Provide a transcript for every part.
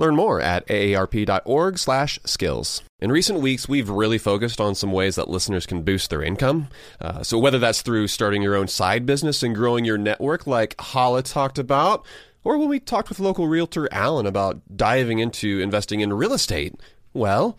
Learn more at aarp.org/skills. In recent weeks, we've really focused on some ways that listeners can boost their income. Uh, so whether that's through starting your own side business and growing your network, like Hala talked about, or when we talked with local realtor Alan about diving into investing in real estate, well.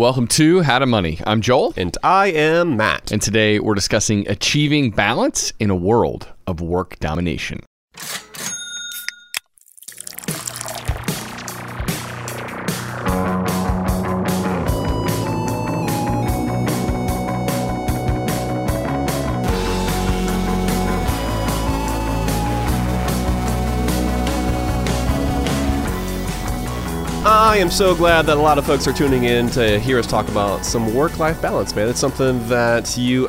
Welcome to How to Money. I'm Joel. And I am Matt. And today we're discussing achieving balance in a world of work domination. Am so glad that a lot of folks are tuning in to hear us talk about some work-life balance, man. It's something that you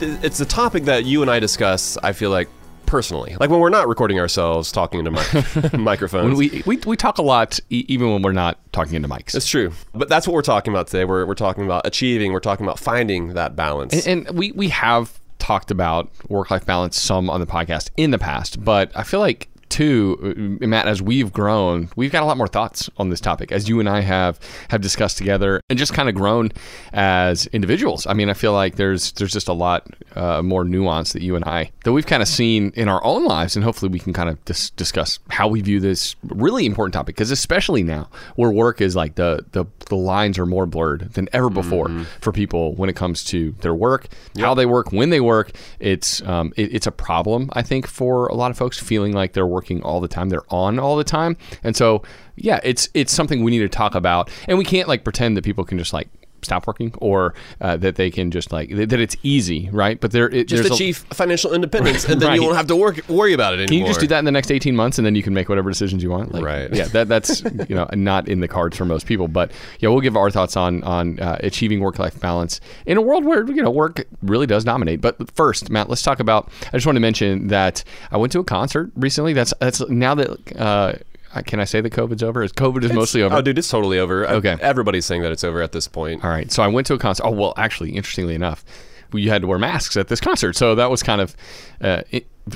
it's a topic that you and I discuss, I feel like personally. Like when we're not recording ourselves talking into mic- microphones. When we, we we talk a lot e- even when we're not talking into mics. That's true. But that's what we're talking about today. We're we're talking about achieving, we're talking about finding that balance. And, and we we have talked about work-life balance some on the podcast in the past, but I feel like too, uh, Matt, as we've grown, we've got a lot more thoughts on this topic, as you and I have have discussed together, and just kind of grown as individuals. I mean, I feel like there's there's just a lot uh, more nuance that you and I that we've kind of seen in our own lives, and hopefully we can kind of dis- discuss how we view this really important topic. Because especially now, where work is like the the, the lines are more blurred than ever before mm-hmm. for people when it comes to their work, yep. how they work, when they work. It's um, it, it's a problem, I think, for a lot of folks feeling like they're working all the time. They're on all the time. And so, yeah, it's it's something we need to talk about. And we can't like pretend that people can just like stop working or uh, that they can just like that it's easy, right? But there, it, just achieve a, financial independence, and then right. you won't have to work worry about it anymore. Can you just do that in the next eighteen months, and then you can make whatever decisions you want? Like, right. Yeah, that, that's you know not in the cards for most people. But yeah, we'll give our thoughts on on uh, achieving work life balance in a world where you know work really does dominate. But first, Matt, let's talk about. I just want to mention that I went to a concert recently. That's that's now that. Uh, can I say that COVID's over? Is COVID is it's, mostly over? Oh, dude, it's totally over. Okay, everybody's saying that it's over at this point. All right, so I went to a concert. Oh well, actually, interestingly enough, you had to wear masks at this concert, so that was kind of uh,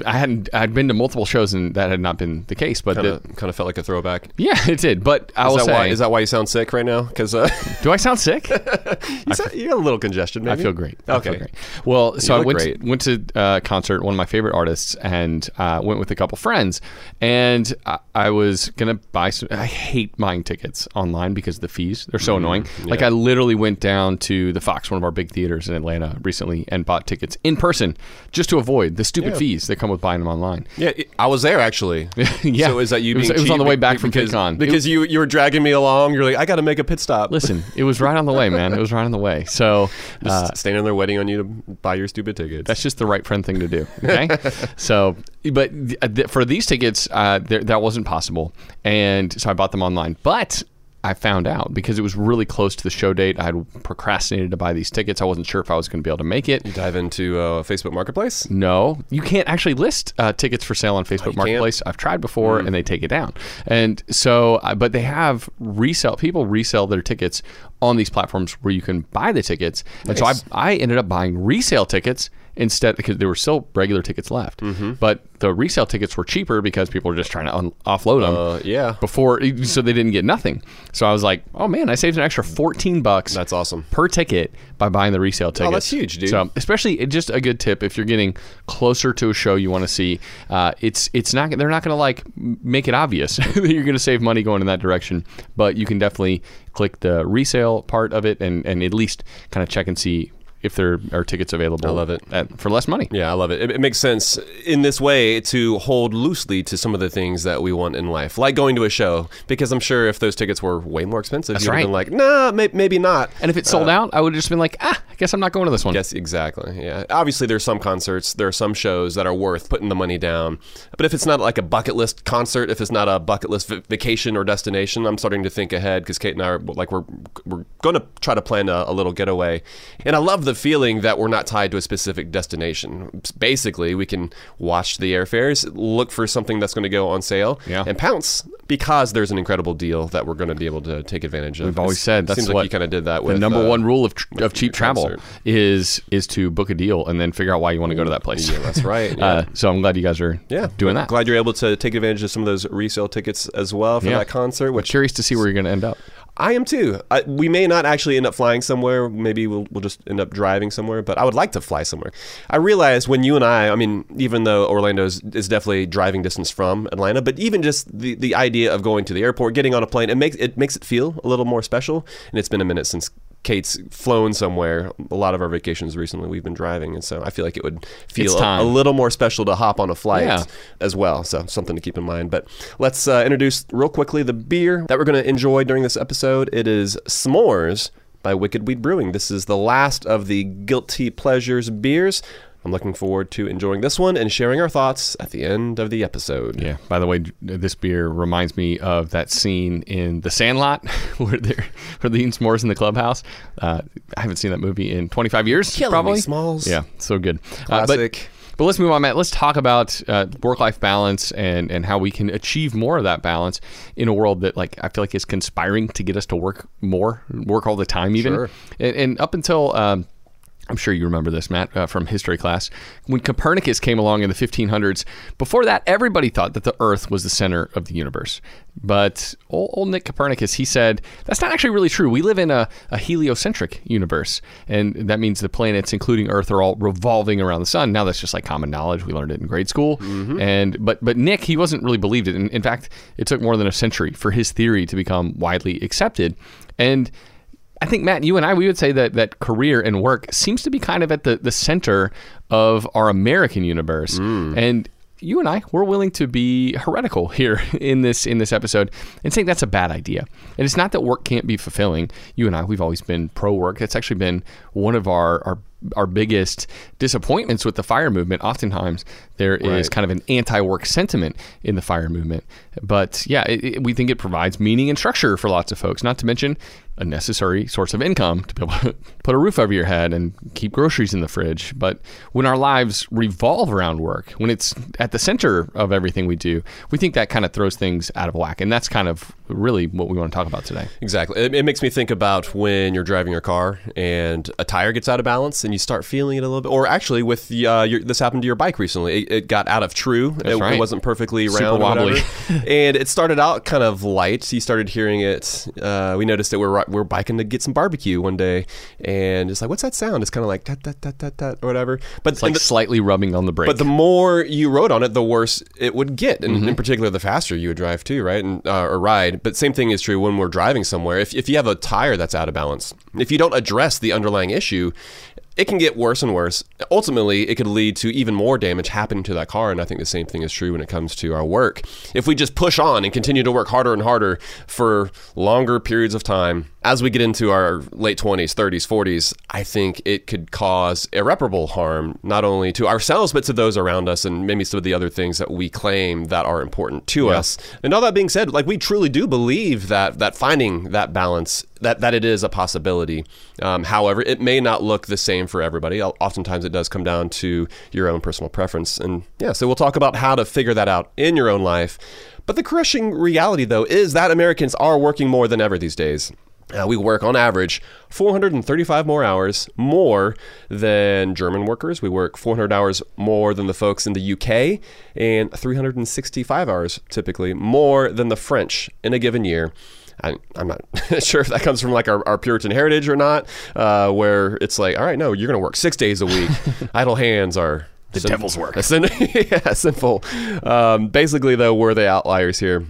I hadn't I'd been to multiple shows and that had not been the case, but kind of, kind of felt like a throwback. Yeah, it did. But I is will that say, why, is that why you sound sick right now? Because uh, do I sound sick? you, sound, you got a little congestion. Maybe? I feel great. Okay, feel great. Well, so I went to, went to a uh, concert, one of my favorite artists, and uh, went with a couple friends, and I, I, was gonna buy some. I hate buying tickets online because the fees they're so mm, annoying. Yeah. Like I literally went down to the Fox, one of our big theaters in Atlanta recently, and bought tickets in person just to avoid the stupid yeah. fees that come with buying them online. Yeah, I was there actually. Yeah. So is that you? It was- being it was on the way back from because, KidCon. because you you were dragging me along. You're like, I got to make a pit stop. Listen, it was right on the way, man. It was right on the way. So uh, Just standing there waiting on you to buy your stupid tickets. That's just the right friend thing to do. Okay. so, but th- th- for these tickets, uh, that wasn't possible, and so I bought them online. But I found out because it was really close to the show date. I had procrastinated to buy these tickets. I wasn't sure if I was going to be able to make it. you dive into uh, Facebook Marketplace. No, you can't actually list uh, tickets for sale on Facebook can't? Marketplace. I've tried before, and they take it down. And so, uh, but they have resell. People resell their tickets on these platforms where you can buy the tickets. And so I, I ended up buying resale tickets instead because there were still regular tickets left. Mm-hmm. But the resale tickets were cheaper because people were just trying to un- offload them. Uh, yeah. Before, so they didn't get nothing. So I was like, oh man, I saved an extra fourteen bucks That's awesome. per ticket by buying the resale tickets. Oh, that's huge, dude. So especially just a good tip if you're getting closer to a show you want to see. Uh, it's it's not they're not going to like make it obvious that you're going to save money going in that direction, but you can definitely click the resale part of it and and at least kind of check and see if there are tickets available. I love it. at, for less money. Yeah, I love it. it. It makes sense in this way to hold loosely to some of the things that we want in life, like going to a show. Because I'm sure if those tickets were way more expensive, That's you'd have right. been like, nah, may- maybe not. And if it sold out, I would have just been like, ah, I guess I'm not going to this one. Yes, exactly. Yeah. Obviously, there's some concerts, there are some shows that are worth putting the money down. But if it's not like a bucket list concert, if it's not a bucket list v- vacation or destination, I'm starting to think ahead because Kate and I are like we're we're going to try to plan a, a little getaway. And I love the feeling that we're not tied to a specific destination. Basically, we can watch the airfares, look for something that's going to go on sale, Yeah. and pounce because there's an incredible deal that we're going to be able to take advantage of. We've always It said that's seems like you kind of did that the number uh, one rule of, tr- of cheap travel concert. is is to book a deal and then figure out why you want to go to that place. Yeah, that's right, yeah. Uh, so I'm glad you guys are Yeah, doing that. Glad you're able to take advantage of some of those resale tickets as well for Yeah. that concert. Which Curious to see where you're going to end up. I am too. I, we may not actually end up flying somewhere. Maybe we'll, we'll just end up driving somewhere. But I would like to fly somewhere. I realize when you and I, I mean, even though Orlando is, is definitely driving distance from Atlanta, but even just the, the idea of going to the airport, getting on a plane, it makes it makes it feel a little more special. And it's been a minute since Kate's flown somewhere. A lot of our vacations recently we've been driving, and so I feel like it would feel a, a little more special to hop on a flight Yeah. as well. So something to keep in mind. But let's uh, introduce real quickly the beer that we're going to enjoy during this episode. It is S'mores by Wicked Weed Brewing. This is the last of the Guilty Pleasures beers. I'm looking forward to enjoying this one and sharing our thoughts at the end of the episode. Yeah. By the way, this beer reminds me of that scene in The Sandlot where they're where eat s'mores in the clubhouse. Uh, I haven't seen that movie in 25 years. Killing me, probably. Smalls. Yeah, so good. Uh, Classic. but, but let's move on, Matt. Let's talk about uh, work-life balance and and how we can achieve more of that balance in a world that, like, I feel like is conspiring to get us to work more, work all the time, even. Sure. And, and up until um, I'm sure you remember this, Matt, uh, from history class. When Copernicus came along in the 1500s, before that, everybody thought that the Earth was the center of the universe. But old, old Nick Copernicus, he said, that's not actually really true. We live in a, a heliocentric universe. And that means the planets, including Earth, are all revolving around the sun. Now that's just like common knowledge. We learned it in grade school. And but but Nick, he wasn't really believed it. In, in fact, it took more than a century for his theory to become widely accepted. And I think Matt, you and I, we would say that that career and work seems to be kind of at the the center of our American universe, mm. and you and I, we're willing to be heretical here in this in this episode and saying that's a bad idea. And it's not that work can't be fulfilling. You and I, we've always been pro work. That's actually been one of our our our biggest disappointments with the fire movement. Oftentimes, there is Right. kind of an anti-work sentiment in the fire movement. But yeah, it, it- we think it provides meaning and structure for lots of folks. Not to mention a necessary source of income to be able to put a roof over your head and keep groceries in the fridge. But when our lives revolve around work, when it's at the center of everything we do, we think that kind of throws things out of whack. And that's kind of really what we want to talk about today. Exactly. It, it makes me think about when you're driving your car and a tire gets out of balance and you start feeling it a little bit. Or actually, with the, uh, your, this happened to your bike recently. It, it got out of true. It, right. it wasn't perfectly Super round. wobbly. and it started out kind of light. You started hearing it. Uh, we noticed that we're we're biking to get some barbecue one day, and it's like, what's that sound? It's kind of like tat tat tat tat tat or whatever. But It's like the- slightly rubbing on the brake. but the more you rode on it, the worse it would get, and Mm-hmm. in particular, the faster you would drive too, right? And uh, or ride. But same thing is true when we're driving somewhere. If if you have a tire that's out of balance, if you don't address the underlying issue, it can get worse and worse. Ultimately, it could lead to even more damage happening to that car. And I think the same thing is true when it comes to our work. If we just push on and continue to work harder and harder for longer periods of time, as we get into our late 20s, 30s, 40s, I think it could cause irreparable harm, not only to ourselves, but to those around us and maybe some of the other things that we claim that are important to Yeah. us. And all that being said, like we truly do believe that that finding that balance, that, that it is a possibility. Um, however, it may not look the same for everybody. Oftentimes it does come down to your own personal preference. And yeah, so we'll talk about how to figure that out in your own life. But the crushing reality, though, is that Americans are working more than ever these days. Uh, we work on average 435 more hours more than German workers. We work 400 hours more than the folks in the UK and 365 hours typically more than the French in a given year. I, I'm not sure if that comes from like our, our Puritan heritage or not, uh, where it's like, all right, no, you're going to work six days a week. Idle hands are The devil's work. Sin- yeah, sinful. Um, basically, though, we're the outliers here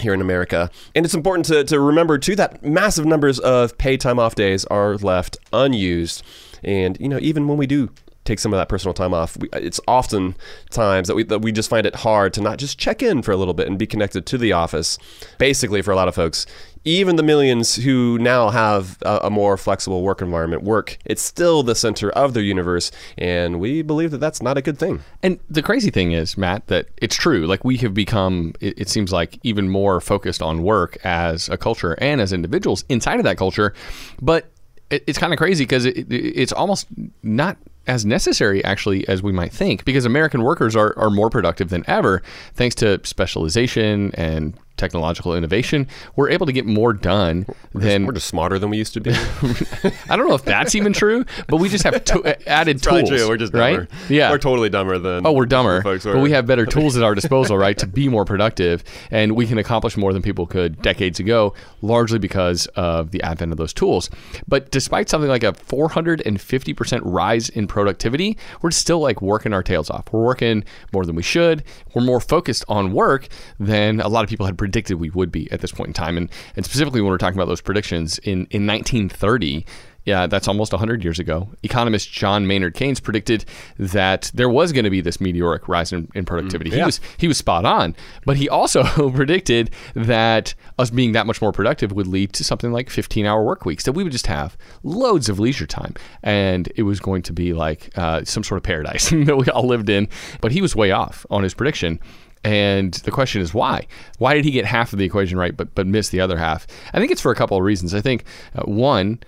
here in America. And it's important to, to remember, too, that massive numbers of paid time off days are left unused. And, you know, even when we do take some of that personal time off, we, it's often times that we, that we just find it hard to not just check in for a little bit and be connected to the office. Basically, for a lot of folks, even the millions who now have a, a more flexible work environment work, it's still the center of their universe. And we believe that that's not a good thing. And the crazy thing is, Matt, that it's true. Like we have become, it, it seems like, even more focused on work as a culture and as individuals inside of that culture. But it, it's kind of crazy because it, it, it's almost not as necessary actually as we might think because American workers are, are more productive than ever thanks to specialization and technological innovation. We're able to get more done than We're just smarter than we used to be. I don't know if that's even true, but we just have to, uh, added Probably tools. true. We're just right. Yeah, We're totally dumber than. Oh, we're dumber, folks but we have better tools at our disposal, right, to be more productive, and we can accomplish more than people could decades ago, largely because of the advent of those tools. But despite something like a 450 percent rise in productivity, we're still like working our tails off. We're working more than we should. We're more focused on work than a lot of people had predicted we would be at this point in time, and and specifically when we're talking about those predictions in in 1930. Yeah, that's almost 100 years ago. Economist John Maynard Keynes predicted that there was going to be this meteoric rise in, in productivity. He yeah. was he was spot on, but he also predicted that us being that much more productive would lead to something like 15-hour work weeks. That we would just have loads of leisure time, and it was going to be like uh, some sort of paradise that we all lived in. But he was way off on his prediction. And the question is why? Why did he get half of the equation right, but but miss the other half? I think it's for a couple of reasons. I think uh, one,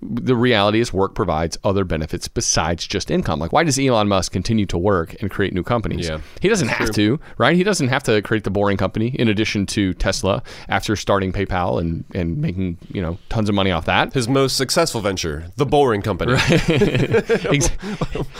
the reality is work provides other benefits besides just income. Like, why does Elon Musk continue to work and create new companies? Yeah. He doesn't have to, right? He doesn't have to create the boring company in addition to Tesla after starting PayPal and, and making, you know, tons of money off that. His most successful venture, the Boring Company. Ex-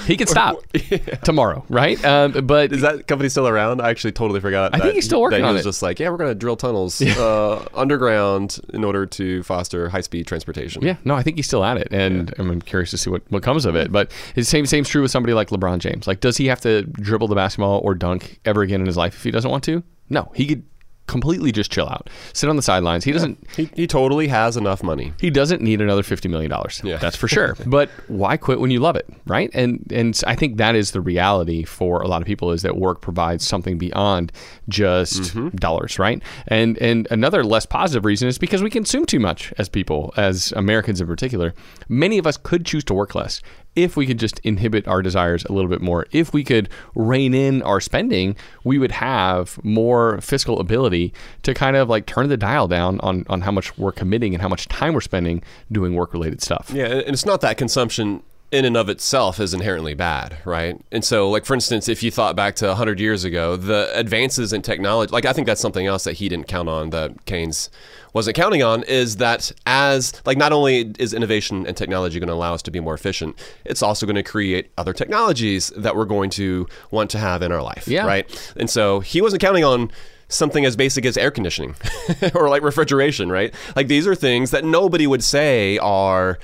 he could stop tomorrow, right? Um, but Is that company still around? I actually totally forgot. I that, think he's still working on was it. just like, yeah, we're going to drill tunnels uh, underground in order to foster high-speed transportation. Yeah, no, I think he's still at it, and I'm curious to see what, what comes of it. But the same same's true with somebody like LeBron James. Like, does he have to dribble the basketball or dunk ever again in his life if he doesn't want to? No, he could completely just chill out, sit on the sidelines. He doesn't. He, he totally has enough money. He doesn't need another fifty million dollars. Yeah. That's for sure. but why quit when you love it, right? And and I think that is the reality for a lot of people is that work provides something beyond just mm-hmm. dollars, right? And and another less positive reason is because we consume too much as people, as Americans in particular. Many of us could choose to work less if we could just inhibit our desires a little bit more. If we could rein in our spending, we would have more fiscal ability to kind of like turn the dial down on, on how much we're committing and how much time we're spending doing work related stuff. Yeah, and it's not that consumption in and of itself is inherently bad, right? And so, like for instance, if you thought back to 100 years ago, the advances in technology, like I think that's something else that he didn't count on, that Keynes wasn't counting on, is that as like not only is innovation and technology going to allow us to be more efficient, it's also going to create other technologies that we're going to want to have in our life, Yeah. right? And so he wasn't counting on something as basic as air conditioning or like refrigeration, right? Like these are things that nobody would say are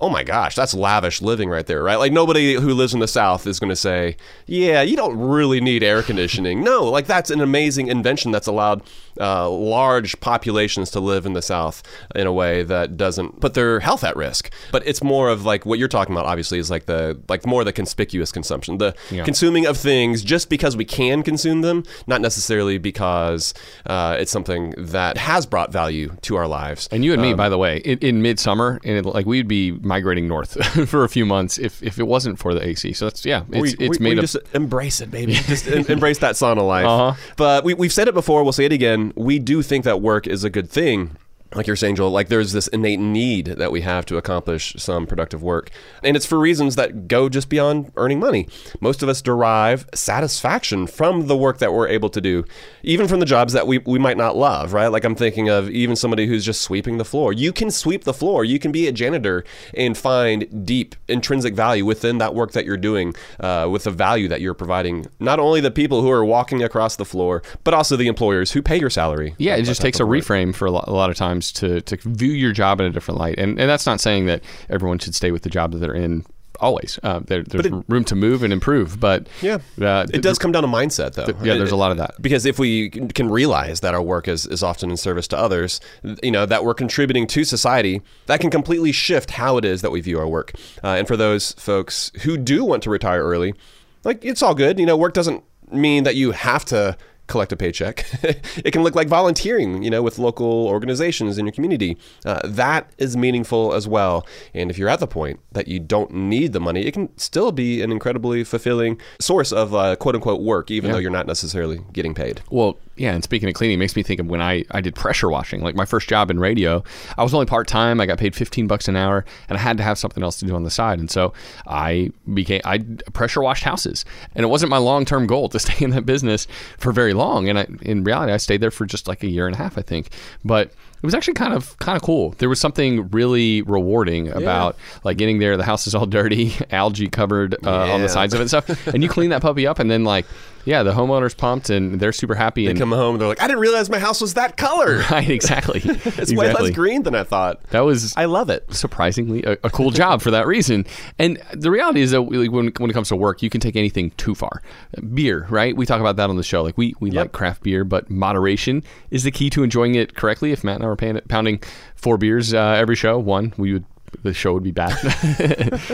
oh my gosh, that's lavish living right there, right? Like nobody who lives in the South is going to say, yeah, you don't really need air conditioning. no, like that's an amazing invention that's allowed uh, large populations to live in the South in a way that doesn't put their health at risk. But it's more of like what you're talking about. Obviously, is like the like more the conspicuous consumption, the Yeah. consuming of things just because we can consume them, not necessarily because uh, it's something that has brought value to our lives. And you and me, by the way, in, in midsummer, and it, like we'd be migrating north for a few months if, if it wasn't for the AC. So that's yeah, it's, we, it's we, made we just embrace it, baby. just em- embrace that sauna life. Uh-huh. But we, we've said it before. We'll say it again. We do think that work is a good thing. Like you're saying, Joel, like there's this innate need that we have to accomplish some productive work. And it's for reasons that go just beyond earning money. Most of us derive satisfaction from the work that we're able to do, even from the jobs that we, we might not love, right? Like I'm thinking of even somebody who's just sweeping the floor. You can sweep the floor, you can be a janitor and find deep intrinsic value within that work that you're doing, uh, with the value that you're providing, not only the people who are walking across the floor, but also the employers who pay your salary. Yeah, it just takes a work. reframe for a lot, a lot of times to, to view your job in a different light. And, and that's not saying that everyone should stay with the job that they're in always. Uh, there, there's it- room to move and improve, but Yeah. uh, It does come down to mindset, though. yeah, there's a lot of that. Because if we can- can realize that our work is, is often in service to others, you know, that we're contributing to society, that can completely shift how it is that we view our work. Uh, and for those folks who do want to retire early, like, it's all good. You know, work doesn't mean that you have to collect a paycheck. it can look like volunteering, you know, with local organizations in your community. Uh, that is meaningful as well. And if you're at the point that you don't need the money, it can still be an incredibly fulfilling source of uh, quote unquote work, even Yeah. though you're not necessarily getting paid. Well, yeah, and speaking of cleaning, it makes me think of when I, I did pressure washing. Like my first job in radio, I was only part time. I got paid fifteen bucks an hour, and I had to have something else to do on the side. And so I became I pressure washed houses, and it wasn't my long term goal to stay in that business for very long. And I, in reality, I stayed there for just like a year and a half, I think. But it was actually kind of kind of cool. There was something really rewarding about like getting there. The house is all dirty, algae covered uh, on the sides of it and stuff, and you clean that puppy up, and then like. Yeah, the homeowner's pumped and they're super happy. They and come home, they're like, I didn't realize my house was that color. Right, exactly. It's way less green than I thought. That was I love it. surprisingly a, a cool job for that reason. And the reality is that when, when it comes to work, you can take anything too far. Beer, right? We talk about that on the show. Like we, we like craft beer, but moderation is the key to enjoying it correctly. If Matt and I were pounding four beers uh, every show, one, we would the show would be bad,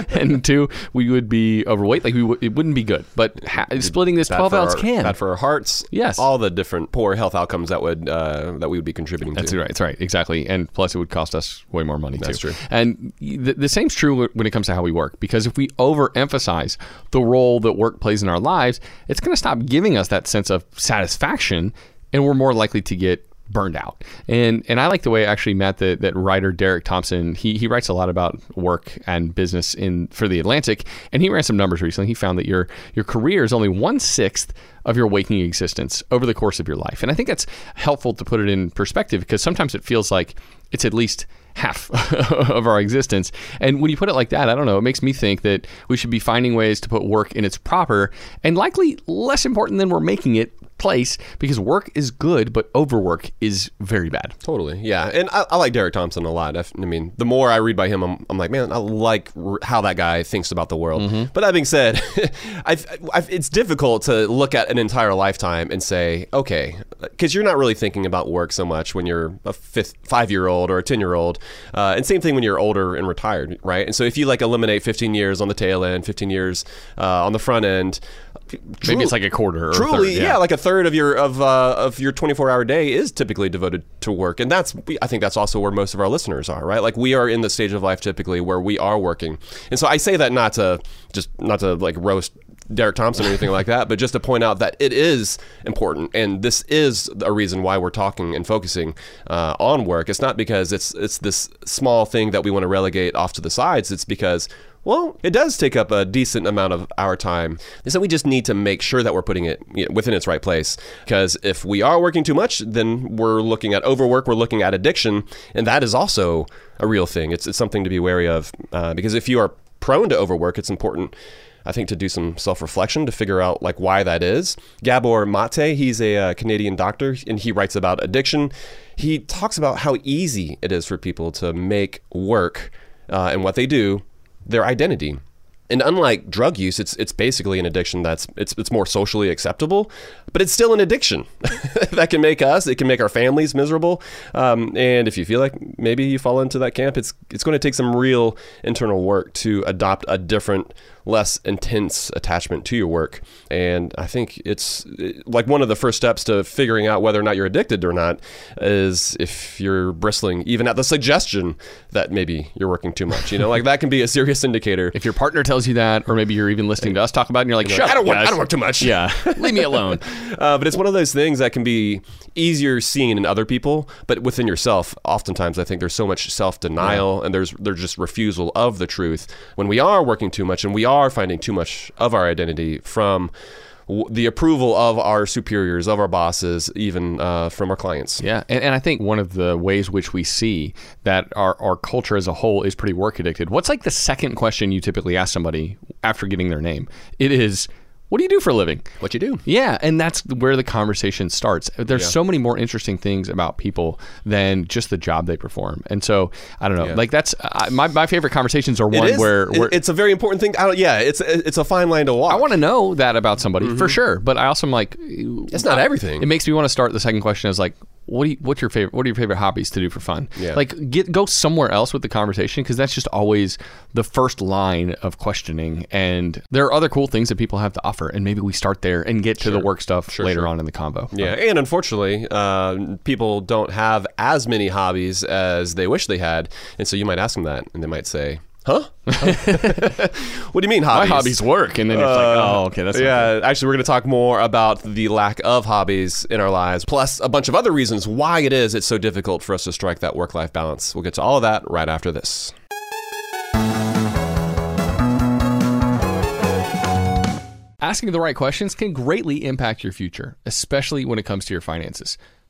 and two, we would be overweight. Like we, w- it wouldn't be good. But ha- splitting this Bad twelve ounce our, can, Bad for our hearts. Yes. All the different poor health outcomes that would uh, that we would be contributing That's to. right. That's right. Exactly. And plus, it would cost us way more money. That's too. true. And the, the same's true when it comes to how we work. Because if we overemphasize the role that work plays in our lives, it's going to stop giving us that sense of satisfaction, and we're more likely to get burned out. And and I like the way actually Matt that, that writer Derek Thompson he he writes a lot about work and business in for the Atlantic and he ran some numbers recently. He found that your your career is only one sixth of your waking existence over the course of your life. And I think that's helpful to put it in perspective because sometimes it feels like it's at least half of our existence. And when you put it like that, I don't know, it makes me think that we should be finding ways to put work in its proper and likely less important than we're making it place because work is good, but overwork is very bad. Totally, yeah, and I, I like Derek Thompson a lot. I mean, the more I read by him, I'm, I'm like, man, I like r- how that guy thinks about the world. Mm-hmm. But that being said, I've, I've, it's difficult to look at an entire lifetime and say, okay, because you're not really thinking about work so much when you're a fifth, five year old or a ten year old, uh, and same thing when you're older and retired, right? And so if you like eliminate 15 years on the tail end, 15 years uh, on the front end. Maybe it's like a quarter or a truly, third, yeah. like a third of your of uh, of your 24 hour day is typically devoted to work, and that's I think that's also where most of our listeners are, right? Like we are in the stage of life typically where we are working, and so I say that not to just not to like roast. Derek Thompson or anything like that, but just to point out that it is important, and this is a reason why we're talking and focusing uh, on work. It's not because it's it's this small thing that we want to relegate off to the sides. It's because well, it does take up a decent amount of our time. So we just need to make sure that we're putting it you know, within its right place. Because if we are working too much, then we're looking at overwork, we're looking at addiction, and that is also a real thing. It's, it's something to be wary of. Uh, because if you are prone to overwork, it's important. I think to do some self-reflection to figure out like why that is. Gabor Mate, he's a uh, Canadian doctor, and he writes about addiction. He talks about how easy it is for people to make work uh, and what they do their identity. And unlike drug use, it's it's basically an addiction that's it's it's more socially acceptable, but it's still an addiction that can make us, it can make our families miserable. Um, and if you feel like maybe you fall into that camp, it's it's going to take some real internal work to adopt a different less intense attachment to your work. And I think it's like one of the first steps to figuring out whether or not you're addicted or not is if you're bristling even at the suggestion that maybe you're working too much. You know, like that can be a serious indicator. If your partner tells you that, or maybe you're even listening to us talk about it and you're like, shut I don't work, I don't work too much. Yeah, leave me alone. Uh, but it's one of those things that can be easier seen in other people, but within yourself. Oftentimes, I think there's so much self denial and there's there's just refusal of the truth when we are working too much and we are finding too much of our identity from the approval of our superiors, of our bosses, even uh, from our clients. Yeah, and, and I think one of the ways which we see that our, our culture as a whole is pretty work addicted. What's like the second question you typically ask somebody after getting their name? It is, what do you do for a living? What you do? Yeah, and that's where the conversation starts. There's Yeah. so many more interesting things about people than just the job they perform. And so, I don't know. Like that's uh, my, my favorite conversations are one where, where it's a very important thing. I don't, yeah, it's it's a fine line to walk. I want to know that about somebody for sure, but I also am like It's not everything. It makes me want to start the second question as like what do you, what's your favorite what are your favorite hobbies to do for fun? Yeah. Like get go somewhere else with the conversation because that's just always the first line of questioning and there are other cool things that people have to offer and maybe we start there and get to the work stuff later sure. on in the convo. Yeah, and unfortunately, uh, people don't have as many hobbies as they wish they had, and so you might ask them that, and they might say, "Huh? what do you mean My hobbies?" hobbies work and then it's like, uh, oh, okay, that's yeah, actually, we're going to talk more about the lack of hobbies in our lives, plus a bunch of other reasons why it is it's so difficult for us to strike that work-life balance. We'll get to all of that right after this. Asking the right questions can greatly impact your future, especially when it comes to your finances.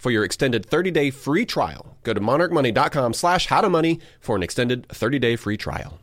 for your extended 30-day free trial. Go to monarchmoney.com slash how to money for an extended 30-day free trial.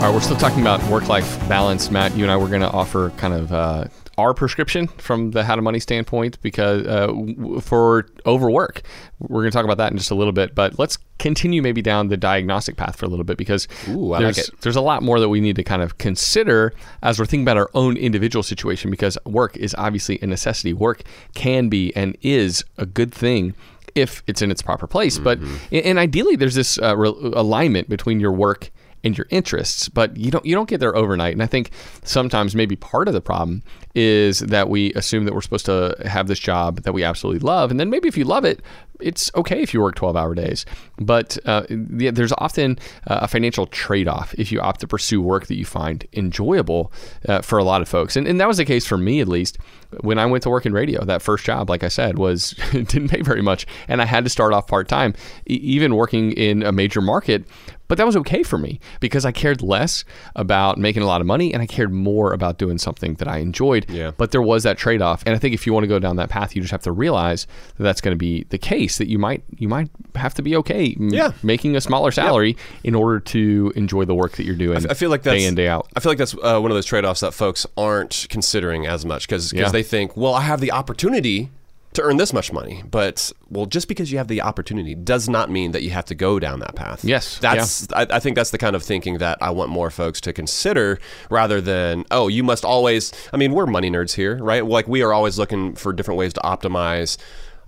All right, we're still talking about work-life balance, Matt. You and I were going to offer kind of uh, our prescription from the how to money standpoint because uh, w- for overwork, we're going to talk about that in just a little bit. But let's continue maybe down the diagnostic path for a little bit because Ooh, I like there's there's a lot more that we need to kind of consider as we're thinking about our own individual situation because work is obviously a necessity. Work can be and is a good thing if it's in its proper place. But and ideally, there's this uh, re- alignment between your work and your interests, but you don't you don't get there overnight. And I think sometimes maybe part of the problem is that we assume that we're supposed to have this job that we absolutely love, and then maybe if you love it, it's okay if you work 12 hour days. But uh, there's often uh, a financial trade off if you opt to pursue work that you find enjoyable uh, for a lot of folks. And, and that was the case for me, at least, when I went to work in radio. That first job, like I said, was didn't pay very much. And I had to start off part time, e- even working in a major market. But that was okay for me because I cared less about making a lot of money and I cared more about doing something that I enjoyed. Yeah. But there was that trade off. And I think if you want to go down that path, you just have to realize that that's going to be the case, that you might you might have to be okay m- Yeah. making a smaller salary in order to enjoy the work that you're doing I feel like that's day in, day out. I feel like that's uh, one of those trade-offs that folks aren't considering as much because Yeah. they think, well, I have the opportunity to earn this much money, but well, just because you have the opportunity does not mean that you have to go down that path. Yes, that's I, I think that's the kind of thinking that I want more folks to consider rather than oh, you must always. I mean, we're money nerds here, right? Like we are always looking for different ways to optimize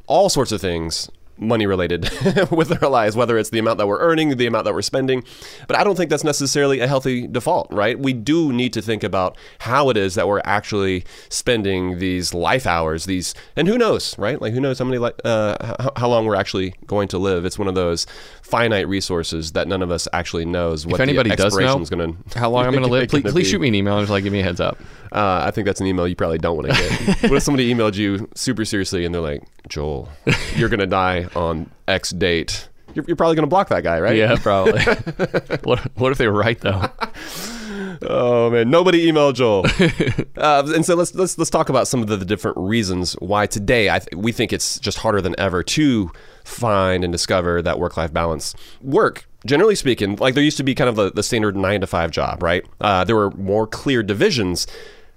all sorts of things money related with our lives, whether it's the amount that we're earning, the amount that we're spending. But I don't think that's necessarily a healthy default, right? We do need to think about how it is that we're actually spending these life hours, these, and who knows, right? Like who knows how many, li- uh, how, how long we're actually going to live. It's one of those finite resources that none of us actually knows what if anybody does know gonna, how long I'm going to live, please, please shoot me an email and just like give me a heads up. Uh, I think that's an email you probably don't want to get. what if somebody emailed you super seriously and they're like, Joel, you're going to die on X date? You're, you're probably going to block that guy, right? Yeah, probably. what what if they were right though? Oh man, nobody emailed Joel. uh, and so let's let's let's talk about some of the, the different reasons why today I th- we think it's just harder than ever to find and discover that work life balance. Work, generally speaking, like there used to be kind of the, the standard nine to five job, right? Uh, there were more clear divisions.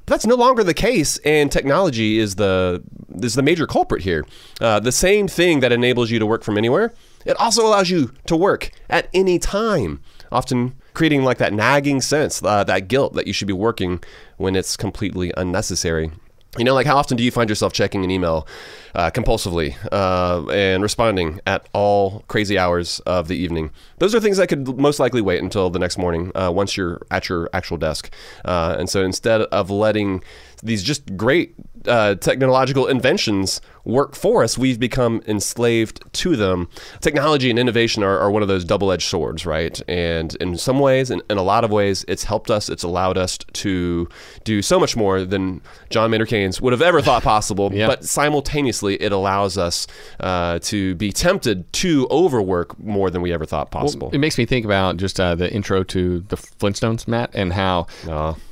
But that's no longer the case, and technology is the is the major culprit here. Uh, the same thing that enables you to work from anywhere, it also allows you to work at any time. Often creating like that nagging sense, uh, that guilt that you should be working when it's completely unnecessary. You know, like how often do you find yourself checking an email uh, compulsively uh, and responding at all crazy hours of the evening? Those are things that could most likely wait until the next morning uh, once you're at your actual desk. Uh, and so instead of letting these just great uh, technological inventions work for us, we've become enslaved to them. Technology and innovation are, are one of those double edged swords, right? And in some ways, in, in a lot of ways, it's helped us, it's allowed us to do so much more than John Maynard Keynes would have ever thought possible. Yeah. But simultaneously, it allows us uh, to be tempted to overwork more than we ever thought possible. It makes me think about just uh, the intro to the Flintstones, Matt, and how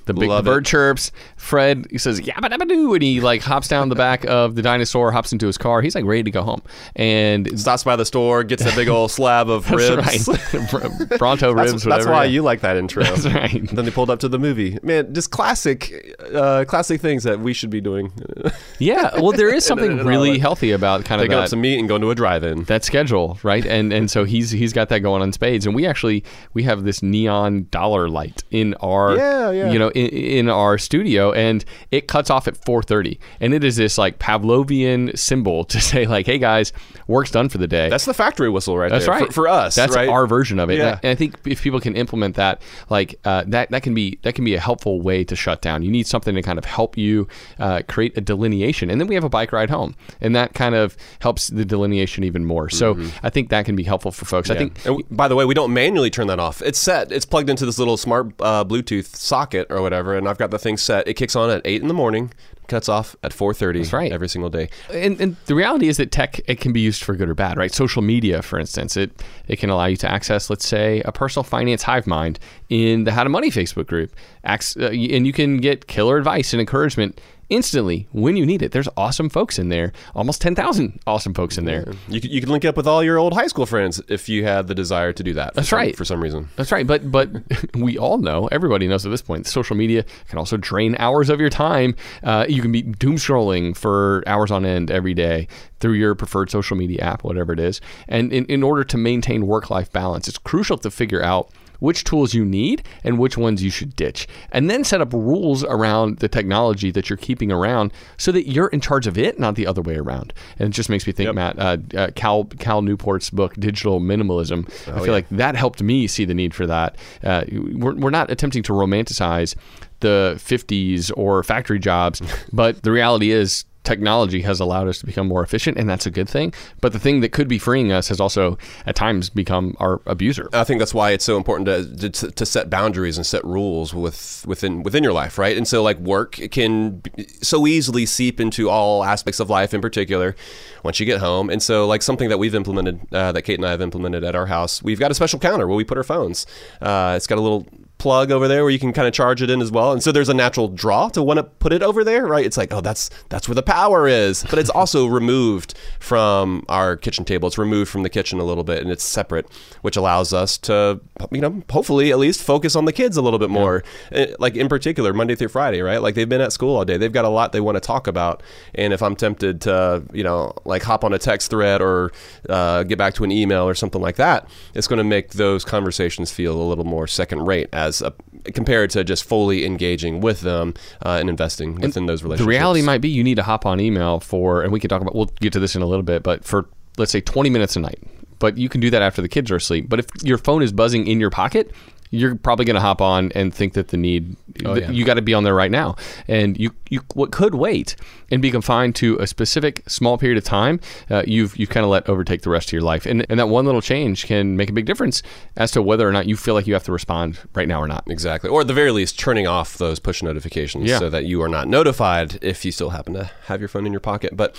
the big the bird it. chirps. Fred he says yabba dabba doo, and he like hops down the back of the dinosaur, hops into his car. He's like ready to go home, and Stops by the store, gets a big old slab of ribs. that's right, Br- Bronto ribs. that's whatever, why yeah. you like that intro. That's right. Then they pulled up to the movie. Man, just classic, uh, classic things that we should be doing. Yeah, well, there is something and really healthy about kind of Picking that. up some meat and going to a drive-in. that schedule, right? And and so he's he's got that going on spades. And we actually we have this neon dollar light in our Yeah, yeah. you know in, in our studio, and it cuts off at four thirty, and it is this like Pavlovian symbol to say like, hey guys, work's done for the day. That's the factory whistle right That's there. right For, for us, That's right? our version of it. Yeah. And, I, and I think if people can implement that, like uh, that, that can be that can be a helpful way to shut down. You need something to kind of help you uh, create a delineation, and then we have a bike ride home, and that kind of helps the delineation even more. So I think that can be helpful for folks. I Mm-hmm. Think. And by the way, we don't manually turn that off. It's set. It's plugged into this little smart uh, Bluetooth socket or whatever, and I've got the thing set. It kicks on at eight in the morning, cuts off at four thirty. That's right. Every single day. And, and the reality is that tech it can be used for good or bad, right? Social media, for instance, it it can allow you to access, let's say, a personal finance hive mind in the How to Money Facebook group, uh, and you can get killer advice and encouragement instantly when you need it. There's awesome folks in there, almost ten thousand awesome folks in there. You could, you could link up with all your old high school friends if you had the desire to do that. That's some- right. For some reason. That's right, but but we all know, everybody knows at this point, social media can also drain hours of your time. Uh, you can be doom scrolling for hours on end every day through your preferred social media app, whatever it is. And in, in order to maintain work life balance, it's crucial to figure out which tools you need and which ones you should ditch. And then set up rules around the technology that you're keeping around so that you're in charge of it, not the other way around. And it just makes me think, Matt, uh, uh, Cal, Cal Newport's book, Digital Minimalism, I feel like that helped me see the need for that. Uh, we're, we're not attempting to romanticize the 50s or factory jobs, but the reality is technology has allowed us to become more efficient, and that's a good thing. But the thing that could be freeing us has also, at times, become our abuser. I think that's why it's so important to, to, to set boundaries and set rules with within within your life, right? And so, like work can so easily seep into all aspects of life, in particular, once you get home. And so, like something that we've implemented, uh, that Kate and I have implemented at our house, we've got a special counter where we put our phones. Uh, it's got a little plug over there where you can kind of charge it in as well. And so there's a natural draw to want to put it over there, right? It's like, oh, that's that's where the power is. But it's also removed from our kitchen table. It's removed from the kitchen a little bit and it's separate, which allows us to, you know, hopefully at least focus on the kids a little bit more. Eh, Like in particular, Monday through Friday, right? Like they've been at school all day. They've got a lot they want to talk about. And if I'm tempted to, you know, like hop on a text thread or uh, get back to an email or something like that, it's going to make those conversations feel a little more second rate as a, compared to just fully engaging with them uh, and investing within those relationships. The reality might be you need to hop on email for, and we can talk about, we'll get to this in a little bit, but for, let's say, 20 minutes a night. But you can do that after the kids are asleep. But if your phone is buzzing in your pocket, you're probably going to hop on and think that the need Oh, that you got to be on there right now, and you you what could wait and be confined to a specific small period of time, uh, you've you've kind of let overtake the rest of your life, and and that one little change can make a big difference as to whether or not you feel like you have to respond right now or not. Exactly. Or at the very least, turning off those push notifications Yeah. so that you are not notified if you still happen to have your phone in your pocket. But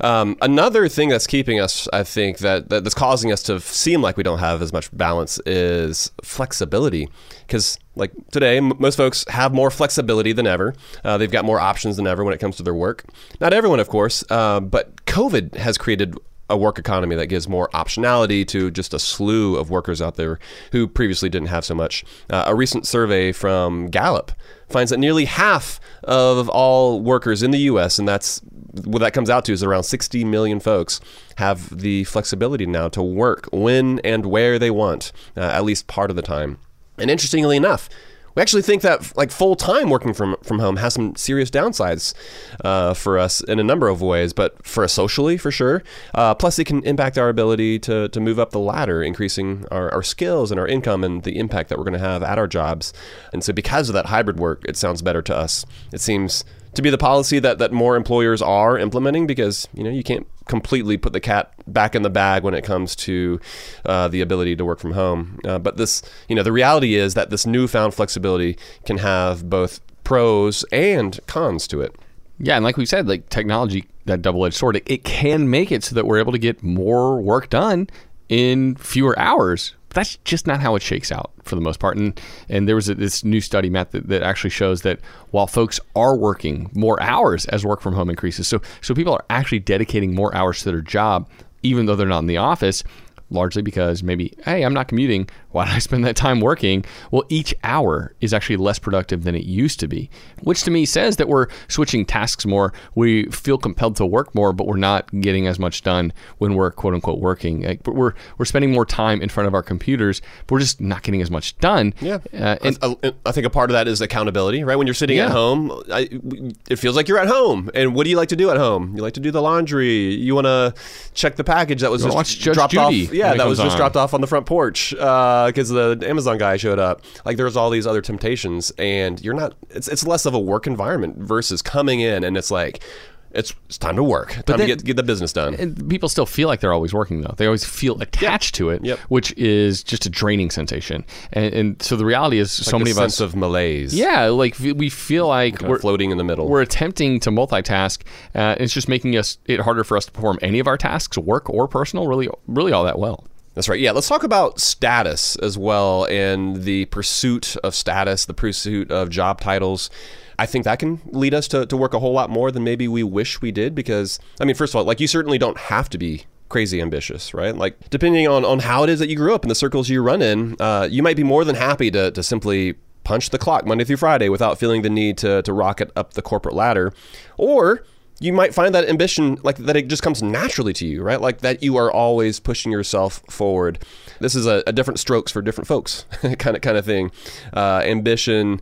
um, another thing that's keeping us, I think, that, that that's causing us to seem like we don't have as much balance is flexibility. Because, like today, m- most folks have more flexibility than ever. Uh, they've got more options than ever when it comes to their work. Not everyone, of course, uh, but COVID has created a work economy that gives more optionality to just a slew of workers out there who previously didn't have so much. Uh, a recent survey from Gallup finds that nearly half of all workers in the U.S., and that's what that comes out to is around 60 million folks, have the flexibility now to work when and where they want, uh, at least part of the time. And interestingly enough, we actually think that like full time working from from home has some serious downsides uh, for us in a number of ways, but for us socially, for sure. Uh, plus, it can impact our ability to, to move up the ladder, increasing our, our skills and our income and the impact that we're going to have at our jobs. And so, because of that hybrid work, it sounds better to us. It seems to be the policy that, that more employers are implementing because you know you can't completely put the cat back in the bag when it comes to uh, the ability to work from home. Uh, but this, you know, the reality is that this newfound flexibility can have both pros and cons to it. Yeah, and like we said, like technology, that double-edged sword, it, it can make it so that we're able to get more work done in fewer hours that's just not how it shakes out for the most part. And and there was a, this new study, Matt, that, that actually shows that while folks are working more hours as work from home increases, so so people are actually dedicating more hours to their job, even though they're not in the office largely because maybe, hey, I'm not commuting. Why do I spend that time working? Well, each hour is actually less productive than it used to be, which to me says that we're switching tasks more. We feel compelled to work more, but we're not getting as much done when we're quote unquote working. Like, we're we're spending more time in front of our computers, but we're just not getting as much done. Yeah, uh, and I, I, think a part of that is accountability, right? When you're sitting yeah. at home, I, it feels like you're at home. And what do you like to do at home? You like to do the laundry. You want to check the package that was just dropped Judy. off yeah, that was just on. dropped off on the front porch because uh, the Amazon guy showed up. Like there's all these other temptations, and you're not. It's it's less of a work environment versus coming in and it's like. It's, it's time to work. Time then, to get, get the business done. people still feel like they're always working, though. They always feel attached yep. to it, yep. which is just a draining sensation. And, and so the reality is, so many of us of malaise. Yeah, like we feel like we're floating in the middle. We're attempting to multitask. Uh, it's just making us it harder for us to perform any of our tasks, work or personal, really, really all that well. That's right. Yeah, let's talk about status as well and the pursuit of status, the pursuit of job titles. I think that can lead us to, to work a whole lot more than maybe we wish we did because, I mean, first of all, like you certainly don't have to be crazy ambitious, right? Like depending on, on how it is that you grew up and the circles you run in, uh, you might be more than happy to, to simply punch the clock Monday through Friday without feeling the need to, to rocket up the corporate ladder. Or you might find that ambition like that it just comes naturally to you right like that you are always pushing yourself forward this is a, a different strokes for different folks kind of kind of thing uh, ambition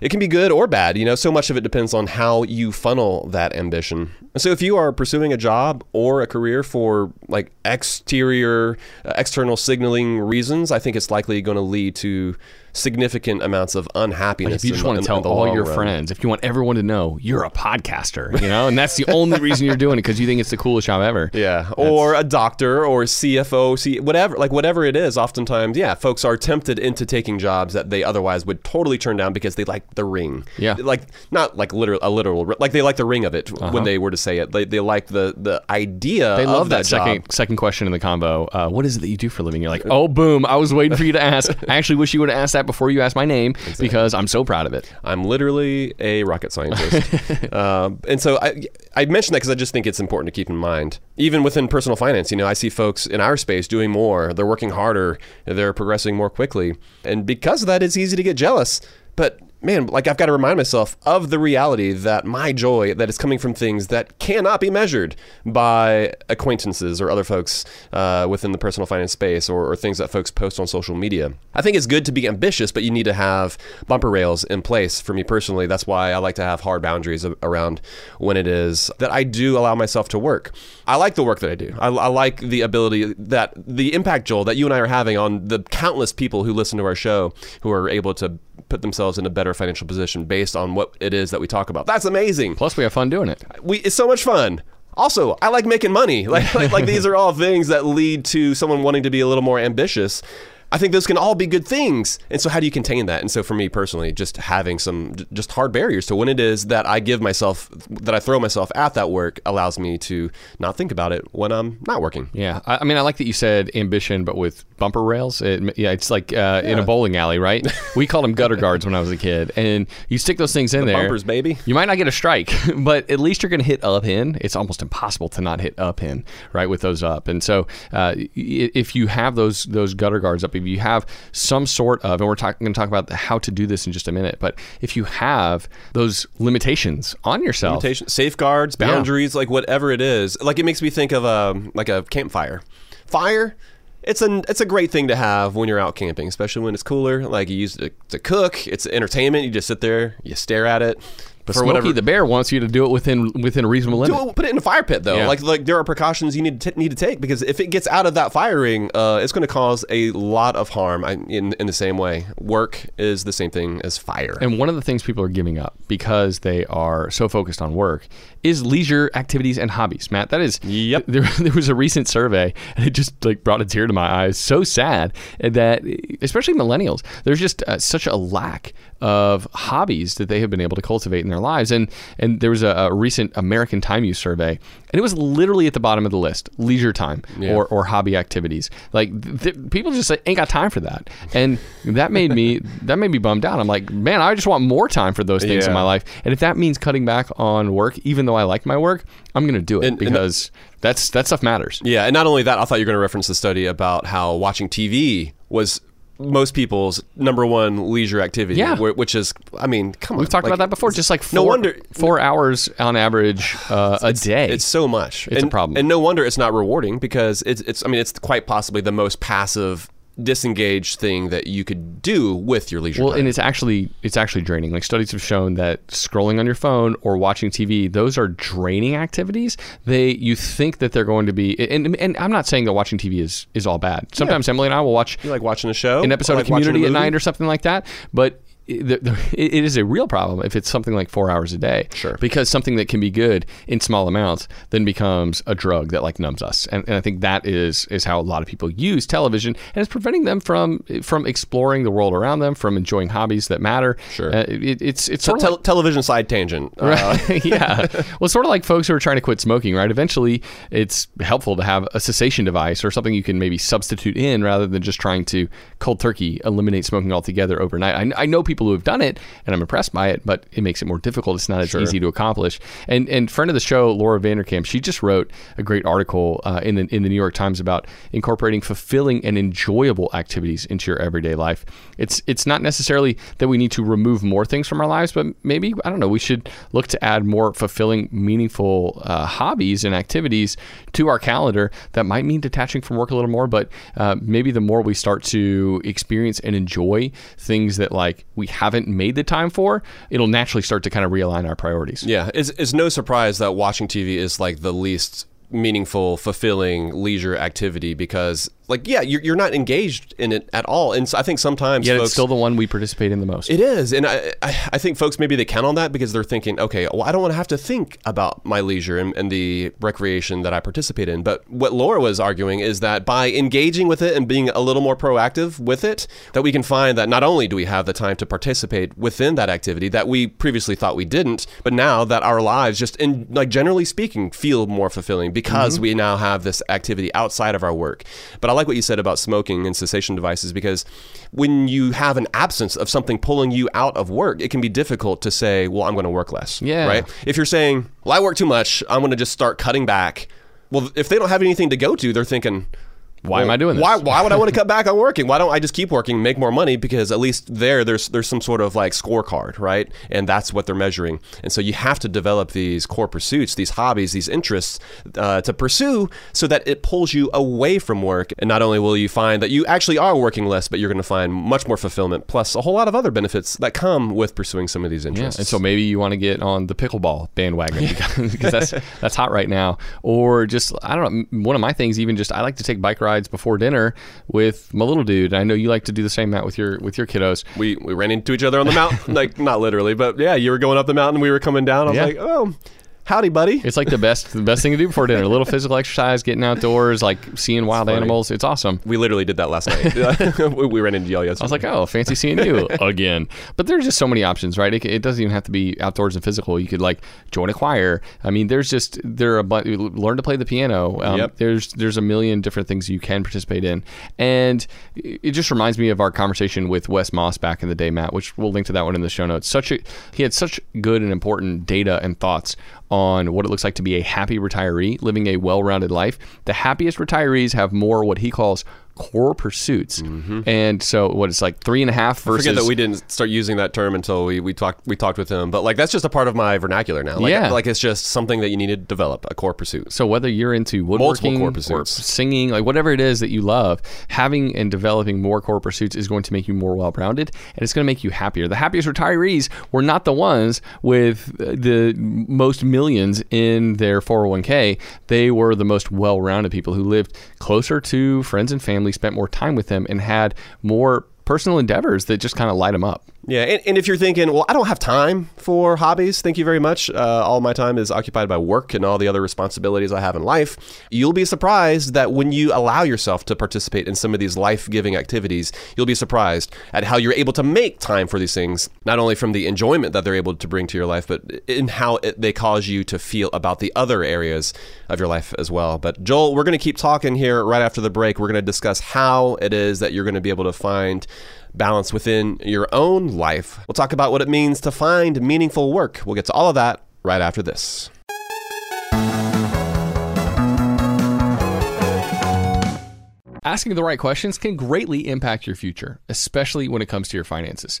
it can be good or bad you know so much of it depends on how you funnel that ambition. So if you are pursuing a job or a career for like exterior uh, external signaling reasons i think it's likely going to lead to significant amounts of unhappiness. Like if you just in, want to tell all your run. friends, if you want everyone to know you're a podcaster, you know, and that's the only reason you're doing it because you think it's the coolest job ever. Yeah, that's... or a doctor or CFO, C- whatever, like whatever it is. Oftentimes, yeah, folks are tempted into taking jobs that they otherwise would totally turn down because they like the ring. Yeah, like not like literal a literal like they like the ring of it uh-huh. when they were to say it. They, they like the the idea. They love that, that second second question in the combo. Uh, what is it that you do for a living? You're like, oh boom, I was waiting for you to ask. I actually wish you would have asked that before you asked my name exactly. because I'm so proud of it. I'm literally a rocket scientist. uh, and so I, I mentioned that because I just think it's important to keep in mind. Even within personal finance, you know, I see folks in our space doing more, they're working harder, they're progressing more quickly. And because of that, it's easy to get jealous. But man, like I've got to remind myself of the reality that my joy that is coming from things that cannot be measured by acquaintances or other folks uh, within the personal finance space or, or, things that folks post on social media. I think it's good to be ambitious, but you need to have bumper rails in place. For me personally, that's why I like to have hard boundaries around when it is that I do allow myself to work. I like the work that I do. I, I like the ability that the impact, Joel, that you and I are having on the countless people who listen to our show who are able to put themselves in a better financial position based on what it is that we talk about. That's amazing. Plus, we have fun doing it. We it's so much fun. Also, I like making money. Like, like, like these are all things that lead to someone wanting to be a little more ambitious. I think those can all be good things. And so, how do you contain that? And so, for me personally, just having some just hard barriers to when it is that I give myself, that I throw myself at that work, allows me to not think about it when I'm not working. Yeah, I, I mean, I like that you said ambition, but with bumper rails. It, yeah, it's like uh, yeah. in a bowling alley, right? we called them gutter guards when I was a kid, and you stick those things in the there. Bumpers, baby. You might not get a strike, but at least you're going to hit up in. It's almost impossible to not hit up in, right, with those up. And so, uh, if you have those those gutter guards up, if you have some sort of, and we're talking going to talk about how to do this in just a minute, but if you have those limitations on yourself, limitations, safeguards, boundaries, yeah. like whatever it is, like it makes me think of a um, like a campfire. Fire it's a it's a great thing to have when you're out camping, especially when it's cooler. Like you use it to cook, it's entertainment. You just sit there, you stare at it, but for Smokey whatever. the bear wants you to do it within within a reasonable limit. It, put it in a fire pit though. Yeah. Like like there are precautions you need to need to take because if it gets out of that fire ring, uh, it's going to cause a lot of harm. I, in in the same way, work is the same thing as fire. And one of the things people are giving up because they are so focused on work is leisure activities and hobbies. Matt, that is. Yep. There, there was a recent survey and it just like brought a tear to my eyes. So sad that especially millennials, there's just uh, such a lack of hobbies that they have been able to cultivate in their lives. And and there was a, a recent American Time Use survey, and it was literally at the bottom of the list: leisure time Yeah. or, or hobby activities. Like th- people just like, ain't got time for that, and that made me that made me bummed out. I'm like, man, I just want more time for those things in my life. And if that means cutting back on work, even though I like my work, I'm going to do it And- and- because that's that stuff matters. Yeah, and not only that, I thought you were going to reference the study about how watching TV was most people's number one leisure activity. Yeah. which is, I mean, come on, We've talked like, about that before. Just like four, no wonder four hours on average uh, a day. It's so much. It's a problem. and no wonder it's not rewarding because it's it's. I mean, it's quite possibly the most passive, disengaged thing that you could do with your leisure well, time. and it's actually it's actually draining. Like studies have shown that scrolling on your phone or watching TV, those are draining activities. They you think that they're going to be, and and I'm not saying that watching TV is is all bad. Sometimes Emily and I will watch you like watching a show, an episode like of Community at night or something like that. But it, the, the, it it is a real problem if it's something like four hours a day. Sure. Because something that can be good in small amounts then becomes a drug that like numbs us, and, and I think that is is how a lot of people use television, and it's preventing them from from exploring the world around them, from enjoying hobbies that matter. Sure. Uh, it, it's it's So sort of tel- like, television side tangent. Uh, Right. yeah. Well, it's sort of like folks who are trying to quit smoking, right? Eventually, it's helpful to have a cessation device or something you can maybe substitute in rather than just trying to cold turkey eliminate smoking altogether overnight. I, I know people who have done it, and I'm impressed by it, but it makes it more difficult. It's not as easy to accomplish. And and friend of the show, Laura Vanderkam, she just wrote a great article uh, in the in the New York Times about incorporating fulfilling and enjoyable activities into your everyday life. It's it's not necessarily that we need to remove more things from our lives, but maybe I don't know. We should look to add more fulfilling, meaningful uh, hobbies and activities to our calendar. That might mean detaching from work a little more, but uh, maybe the more we start to experience and enjoy things that like we haven't made the time for, it'll naturally start to kind of realign our priorities. Yeah, it's, it's no surprise that watching TV is like the least meaningful, fulfilling leisure activity because, like, yeah, you're, you're not engaged in it at all. And so I think sometimes Yet folks, it's still the one we participate in the most. It is, and I, I I think folks maybe they count on that because they're thinking, okay, well, I don't want to have to think about my leisure and, and the recreation that I participate in. But what Laura was arguing is that by engaging with it and being a little more proactive with it, that we can find that not only do we have the time to participate within that activity that we previously thought we didn't, but now that our lives, just in like generally speaking, feel more fulfilling because mm-hmm. we now have this activity outside of our work. But I like what you said about smoking and cessation devices because when you have an absence of something pulling you out of work, it can be difficult to say, well, I'm going to work less. Yeah. Right? If you're saying, well, I work too much, I'm going to just start cutting back. Well, if they don't have anything to go to, they're thinking, Why am I doing this? Why, why would I want to cut back on working? Why don't I just keep working, make more money? Because at least there, there's there's some sort of like scorecard, right? And that's what they're measuring. And so you have to develop these core pursuits, these hobbies, these interests uh, to pursue, so that it pulls you away from work. And not only will you find that you actually are working less, but you're going to find much more fulfillment, plus a whole lot of other benefits that come with pursuing some of these Yeah, interests. and so maybe you want to get on the pickleball bandwagon because, because that's that's hot right now. Or just I don't know. One of my things, even just I like to take bike rides before dinner with my little dude. I know you like to do the same, Matt, with your with your kiddos. we we ran into each other on the mountain, like not literally, but yeah, you were going up the mountain, we were coming down. I was Yeah. like, oh, howdy, buddy. It's like the best the best thing to do before dinner. A little physical exercise, getting outdoors, like seeing wild funny. animals. It's awesome. We literally did that last night. we, ran into y'all yesterday. I was like, oh, fancy seeing you again. But there's just so many options, right? It, it doesn't even have to be outdoors and physical. You could like join a choir. I mean, there's just there are a bunch. Learn to play the piano. Um, Yep. There's there's a million different things you can participate in, and it it just reminds me of our conversation with Wes Moss back in the day, Matt. Which we'll link to that one in the show notes. Such a he had such good and important data and thoughts on what it looks like to be a happy retiree living a well-rounded life. The happiest retirees have more what he calls core pursuits, and so what it's like three and a half I versus forget that we didn't start using that term until we, we talked we talked with him. But like that's just a part of my vernacular now. Like, Yeah. like it's just something that you need to develop a core pursuit. So whether you're into woodworking core or singing, like whatever it is that you love, having and developing more core pursuits is going to make you more well-rounded, and it's going to make you happier. The happiest retirees were not the ones with uh, the most millions in their 401k. They were the most well-rounded people who lived closer to friends and family, spent more time with him and had more personal endeavors that just kind of light him up. Yeah, and, and if you're thinking, well, I don't have time for hobbies, thank you very much. Uh, all my time is occupied by work and all the other responsibilities I have in life. You'll be surprised that when you allow yourself to participate in some of these life giving activities, you'll be surprised at how you're able to make time for these things, not only from the enjoyment that they're able to bring to your life, but in how it, they cause you to feel about the other areas of your life as well. But Joel, we're going to keep talking here right after the break. We're going to discuss how it is that you're going to be able to find balance within your own life. We'll talk about what it means to find meaningful work. We'll get to all of that right after this. Asking the right questions can greatly impact your future, especially when it comes to your finances.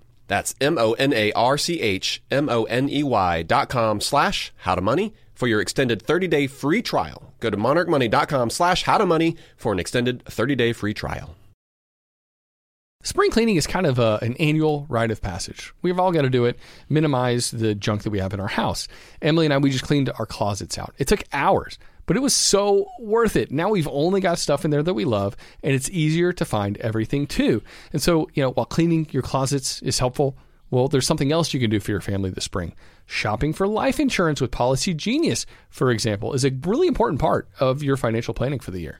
That's M-O-N-A-R-C-H-M-O-N-E-Y dot com slash how to money for your extended 30 day free trial. Go to monarchmoney.com slash how to money for an extended 30 day free trial. Spring cleaning is kind of a, an annual rite of passage. We've all got to do it, minimize the junk that we have in our house. Emily and I, we just cleaned our closets out. It took hours, but it was so worth it. Now we've only got stuff in there that we love, and it's easier to find everything too. And so, you know, while cleaning your closets is helpful, well, there's something else you can do for your family this spring. Shopping for life insurance with Policy Genius, for example, is a really important part of your financial planning for the year.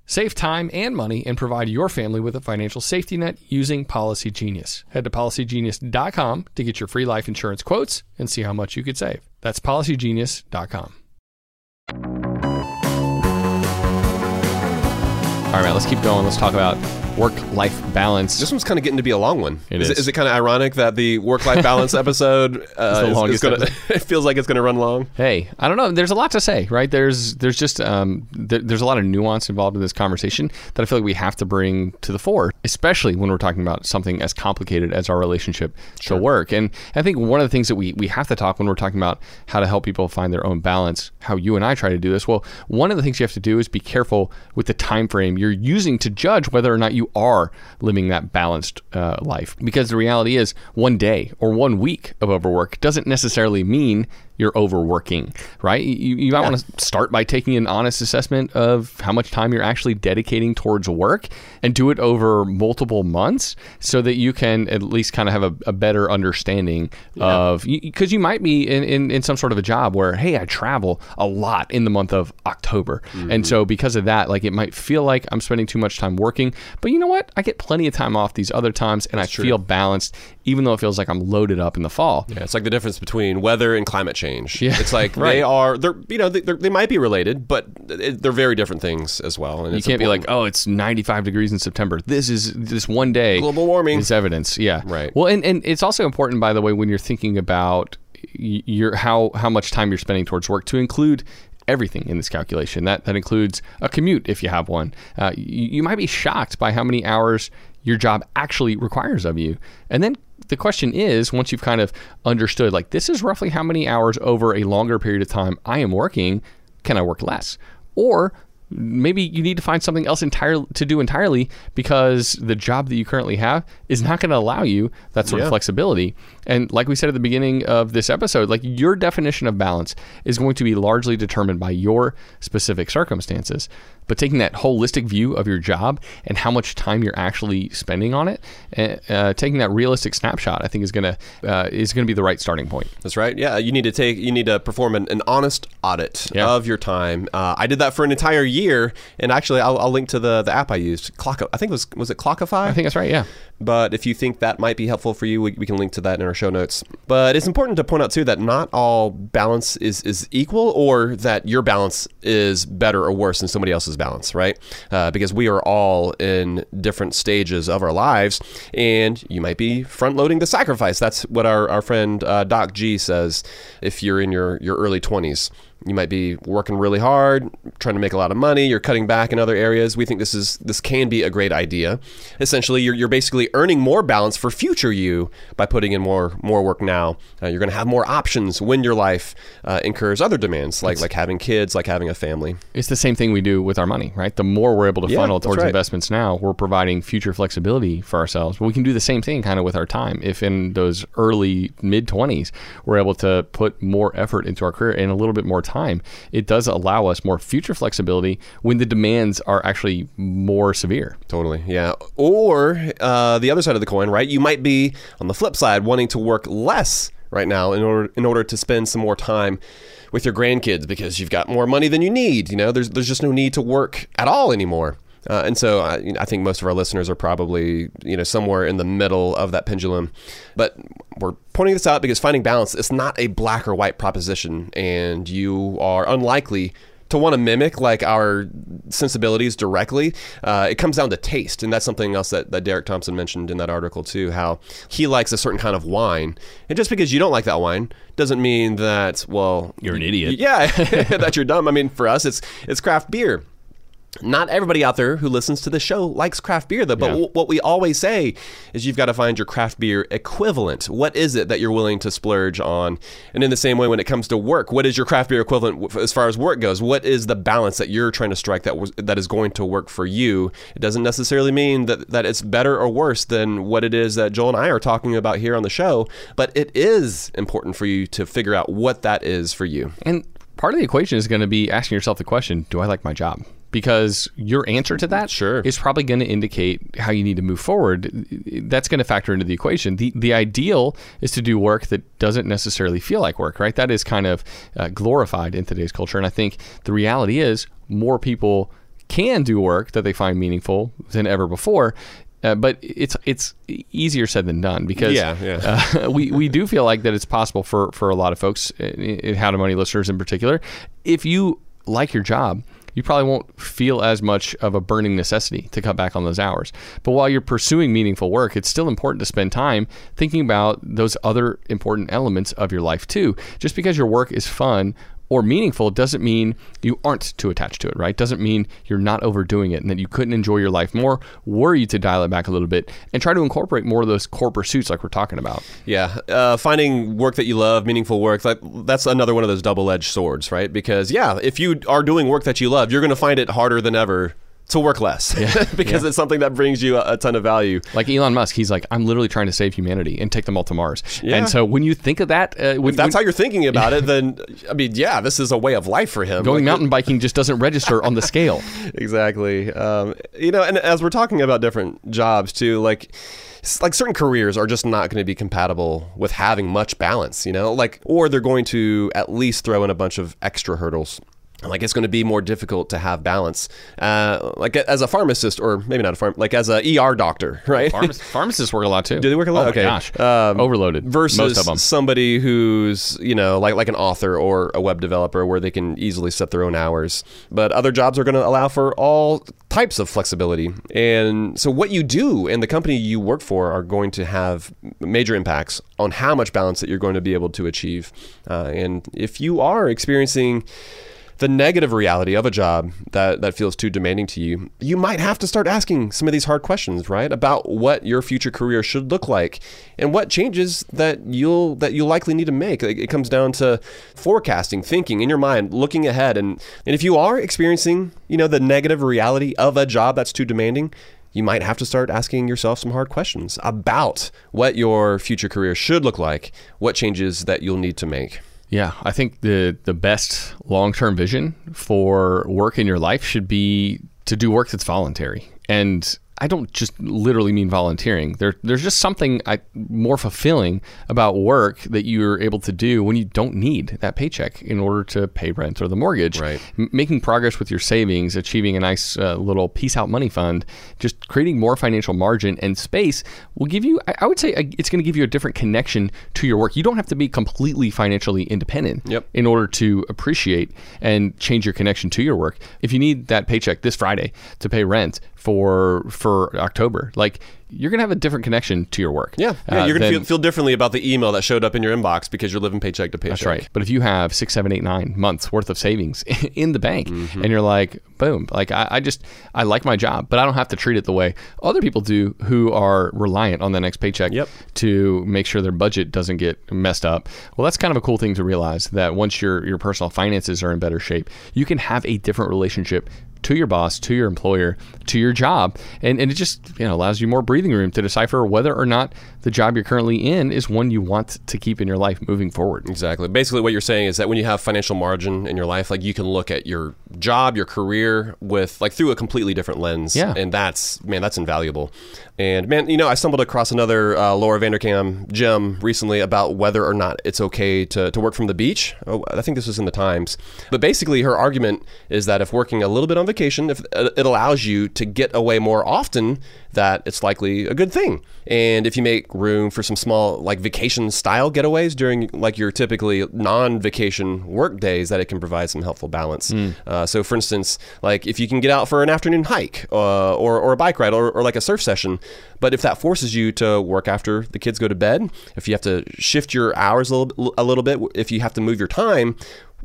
Save time and money and provide your family with a financial safety net using Policy Genius. Head to policygenius.com to get your free life insurance quotes and see how much you could save. That's policygenius.com. All right, Matt, let's keep going. Let's talk about work-life balance. This one's kind of getting to be a long one. It is. is. It, is it kind of ironic that the work-life balance episode uh, the is- is longest gonna, it feels like it's going to run long. Hey, I don't know. There's a lot to say, right? There's there's just um, there, there's a lot of nuance involved in this conversation that I feel like we have to bring to the fore, especially when we're talking about something as complicated as our relationship to work. And I think one of the things that we we have to talk when we're talking about how to help people find their own balance, how you and I try to do this. Well, one of the things you have to do is be careful with the time frame you're using to judge whether or not you are living that balanced uh, life, because the reality is one day or one week of overwork doesn't necessarily mean you're overworking, right? You, you might want to start by taking an honest assessment of how much time you're actually dedicating towards work and do it over multiple months so that you can at least kind of have a, a better understanding of, because you might be in, in, in some sort of a job where, hey, I travel a lot in the month of October. And so mm-hmm. because of that, like it might feel like I'm spending too much time working, but you know what? I get plenty of time off these other times and I feel balanced, even though it feels like I'm loaded up in the fall. Yeah, it's like the difference between weather and climate change. Yeah, it's like right. they are they're you know they, they're, they might be related, but they're very different things as well. And You can't be like, oh, it's 95 degrees in September. This is this one day. Global warming. is evidence. Yeah. Right. Well, and, and it's also important, by the way, when you're thinking about your how how much time you're spending towards work to include everything in this calculation. That that includes a commute if you have one. Uh, you, you might be shocked by how many hours your job actually requires of you, and then. The question is, once you've kind of understood, like this is roughly how many hours over a longer period of time I am working, can I work less? Or maybe you need to find something else entirely to do entirely because the job that you currently have is not going to allow you that sort of flexibility. And like we said at the beginning of this episode, like your definition of balance is going to be largely determined by your specific circumstances. But taking that holistic view of your job and how much time you're actually spending on it, uh, uh, taking that realistic snapshot, I think is gonna uh, is gonna be the right starting point. That's right. Yeah, you need to take, you need to perform an, an honest audit Yeah. of your time. Uh, I did that for an entire year, and actually, I'll, I'll link to the the app I used. Clock, I think it was was it Clockify? I think that's right. Yeah. But if you think that might be helpful for you, we, we can link to that in our show notes. But it's important to point out too that not all balance is is equal, or that your balance is better or worse than somebody else's balance, right? Uh, because we are all in different stages of our lives, and you might be front loading the sacrifice. That's what our our friend uh, Doc G says. If you're in your your early twenties. You might be working really hard, trying to make a lot of money. You're cutting back in other areas. We think this is this can be a great idea. Essentially, you're, you're basically earning more balance for future you by putting in more more work now. Uh, you're going to have more options when your life uh, incurs other demands, like like having kids, like having a family. It's the same thing we do with our money, right? The more we're able to Yeah, funnel towards right. investments now, we're providing future flexibility for ourselves. But we can do the same thing kind of with our time. If in those early mid 20s, we're able to put more effort into our career and a little bit more time, it does allow us more future flexibility when the demands are actually more severe. Totally, yeah. Or uh, the other side of the coin, right? You might be on the flip side wanting to work less right now in order in order to spend some more time with your grandkids because you've got more money than you need. You know, there's there's just no need to work at all anymore. Uh, and so I, I think most of our listeners are probably you know somewhere in the middle of that pendulum. But we're pointing this out because finding balance is not a black or white proposition, and you are unlikely to want to mimic like our sensibilities directly, uh, it comes down to taste, and that's something else that, that Derek Thompson mentioned in that article too. How he likes a certain kind of wine, and just because you don't like that wine doesn't mean that well You're an idiot. Yeah, that you're dumb. I mean, for us, it's it's craft beer. Not everybody out there who listens to the show likes craft beer, though. But Yeah. w- what we always say is you've got to find your craft beer equivalent. What is it that you're willing to splurge on? And in the same way, when it comes to work, what is your craft beer equivalent w- as far as work goes? What is the balance that you're trying to strike that was, that is going to work for you? It doesn't necessarily mean that that it's better or worse than what it is that Joel and I are talking about here on the show, but it is important for you to figure out what that is for you. And part of the equation is going to be asking yourself the question Do I like my job? Because your answer to that Sure. is probably going to indicate how you need to move forward. That's going to factor into the equation. The, the ideal is to do work that doesn't necessarily feel like work, right? That is kind of uh, glorified in today's culture. And I think the reality is more people can do work that they find meaningful than ever before. Uh, but it's it's easier said than done because Yeah, yeah. uh, we, we do feel like that it's possible for, for a lot of folks, uh, in How to Money listeners in particular, if you like your job, you probably won't feel as much of a burning necessity to cut back on those hours. But while you're pursuing meaningful work, it's still important to spend time thinking about those other important elements of your life too. Just because your work is fun or meaningful doesn't mean you aren't too attached to it, right? Doesn't mean you're not overdoing it and that you couldn't enjoy your life more. Were you to dial it back a little bit and try to incorporate more of those core pursuits like we're talking about. Yeah, uh, finding work that you love, meaningful work, that, that's another one of those double edged swords, right? Because, yeah, if you are doing work that you love, you're going to find it harder than ever to work less yeah. because yeah. it's something that brings you a, a, ton of value. Like Elon Musk, he's like, I'm literally trying to save humanity and take them all to Mars. Yeah. And so when you think of that, uh, when, if that's when, how you're thinking about it, then I mean, yeah, this is a way of life for him. Going like, mountain biking just doesn't register on the scale. Exactly. Um, you know, and as we're talking about different jobs too, like like certain careers are just not going to be compatible with having much balance, you know, like, or they're going to at least throw in a bunch of extra hurdles like it's going to be more difficult to have balance. Uh, like as a pharmacist or maybe not a farm like as a er doctor right? Pharmac- pharmacists work a lot too. Do they work a lot? Oh okay. gosh. Um, overloaded versus somebody who's you know like like an author or a web developer where they can easily set their own hours. But other jobs are going to allow for all types of flexibility. And so what you do and the company you work for are going to have major impacts on how much balance that you're going to be able to achieve. Uh, and if you are experiencing the negative reality of a job that, that feels too demanding to you, you might have to start asking some of these hard questions, right? About what your future career should look like and what changes that you'll that you'll likely need to make. It comes down to forecasting, thinking in your mind, looking ahead. And, and if you are experiencing, you know, the negative reality of a job that's too demanding, you might have to start asking yourself some hard questions about what your future career should look like, what changes that you'll need to make. Yeah, I think the the best long term vision for work in your life should be to do work that's voluntary. And I don't just literally mean volunteering. There, there's just something I, more fulfilling about work that you're able to do when you don't need that paycheck in order to pay rent or the mortgage. Right. M- making progress with your savings, achieving a nice uh, little peace out money fund, just creating more financial margin and space will give you, I, I would say, a, it's going to give you a different connection to your work. You don't have to be completely financially independent yep. in order to appreciate and change your connection to your work. If you need that paycheck this Friday to pay rent, for for October. Like you're gonna have a different connection to your work. Yeah, yeah uh, you're gonna feel, feel differently about the email that showed up in your inbox because you're living paycheck to paycheck. That's right. But if you have six, seven, eight, nine months worth of savings in the bank, mm-hmm. and you're like, boom, like I, I, just I like my job, but I don't have to treat it the way other people do who are reliant on the next paycheck yep. to make sure their budget doesn't get messed up. Well, that's kind of a cool thing to realize that once your your personal finances are in better shape, you can have a different relationship to your boss, to your employer, to your job. And, and it just you know allows you more breathing room to decipher whether or not the job you're currently in is one you want to keep in your life moving forward. Exactly. Basically what you're saying is that when you have financial margin in your life, like you can look at your job, your career with like through a completely different lens. Yeah. And that's man, that's invaluable. And man, you know, I stumbled across another uh, Laura Vanderkam gem recently about whether or not it's okay to, to work from the beach. Oh, I think this was in the Times. But basically, her argument is that if working a little bit on vacation, if uh, it allows you to get away more often, that it's likely a good thing. And if you make room for some small like vacation style getaways during like your typically non-vacation work days, that it can provide some helpful balance. Mm. Uh, so, for instance, like if you can get out for an afternoon hike uh, or, or a bike ride or, or like a surf session, but if that forces you to work after the kids go to bed, if you have to shift your hours a little, a little bit, if you have to move your time,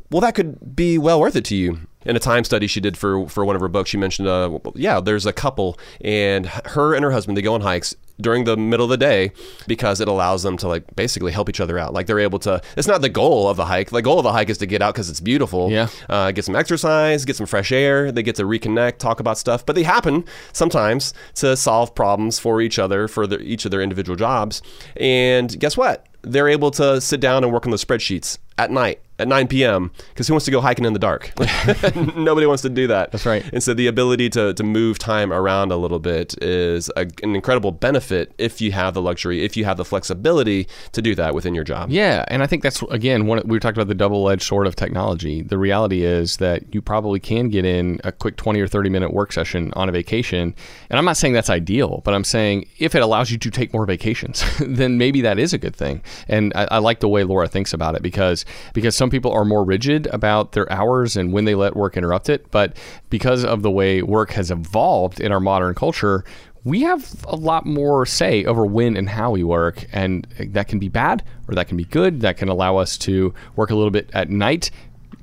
well, that could be well worth it to you in a time study she did for for one of her books, she mentioned, uh, yeah, there's a couple, and her and her husband they go on hikes during the middle of the day because it allows them to like basically help each other out. Like they're able to. It's not the goal of the hike. The goal of the hike is to get out because it's beautiful. Yeah. Uh, get some exercise, get some fresh air. They get to reconnect, talk about stuff. But they happen sometimes to solve problems for each other for each of their individual jobs. And guess what? They're able to sit down and work on the spreadsheets at night at 9 p.m. because who wants to go hiking in the dark? Nobody wants to do that. That's right. And so the ability to, to move time around a little bit is a, an incredible benefit if you have the luxury, if you have the flexibility to do that within your job. Yeah. And I think that's, again, one, we talked about the double edged sword of technology. The reality is that you probably can get in a quick 20 or 30 minute work session on a vacation. And I'm not saying that's ideal, but I'm saying if it allows you to take more vacations, then maybe that is a good thing. And I, I like the way Laura thinks about it because because so some people are more rigid about their hours and when they let work interrupt it. But because of the way work has evolved in our modern culture, we have a lot more say over when and how we work. And that can be bad or that can be good. That can allow us to work a little bit at night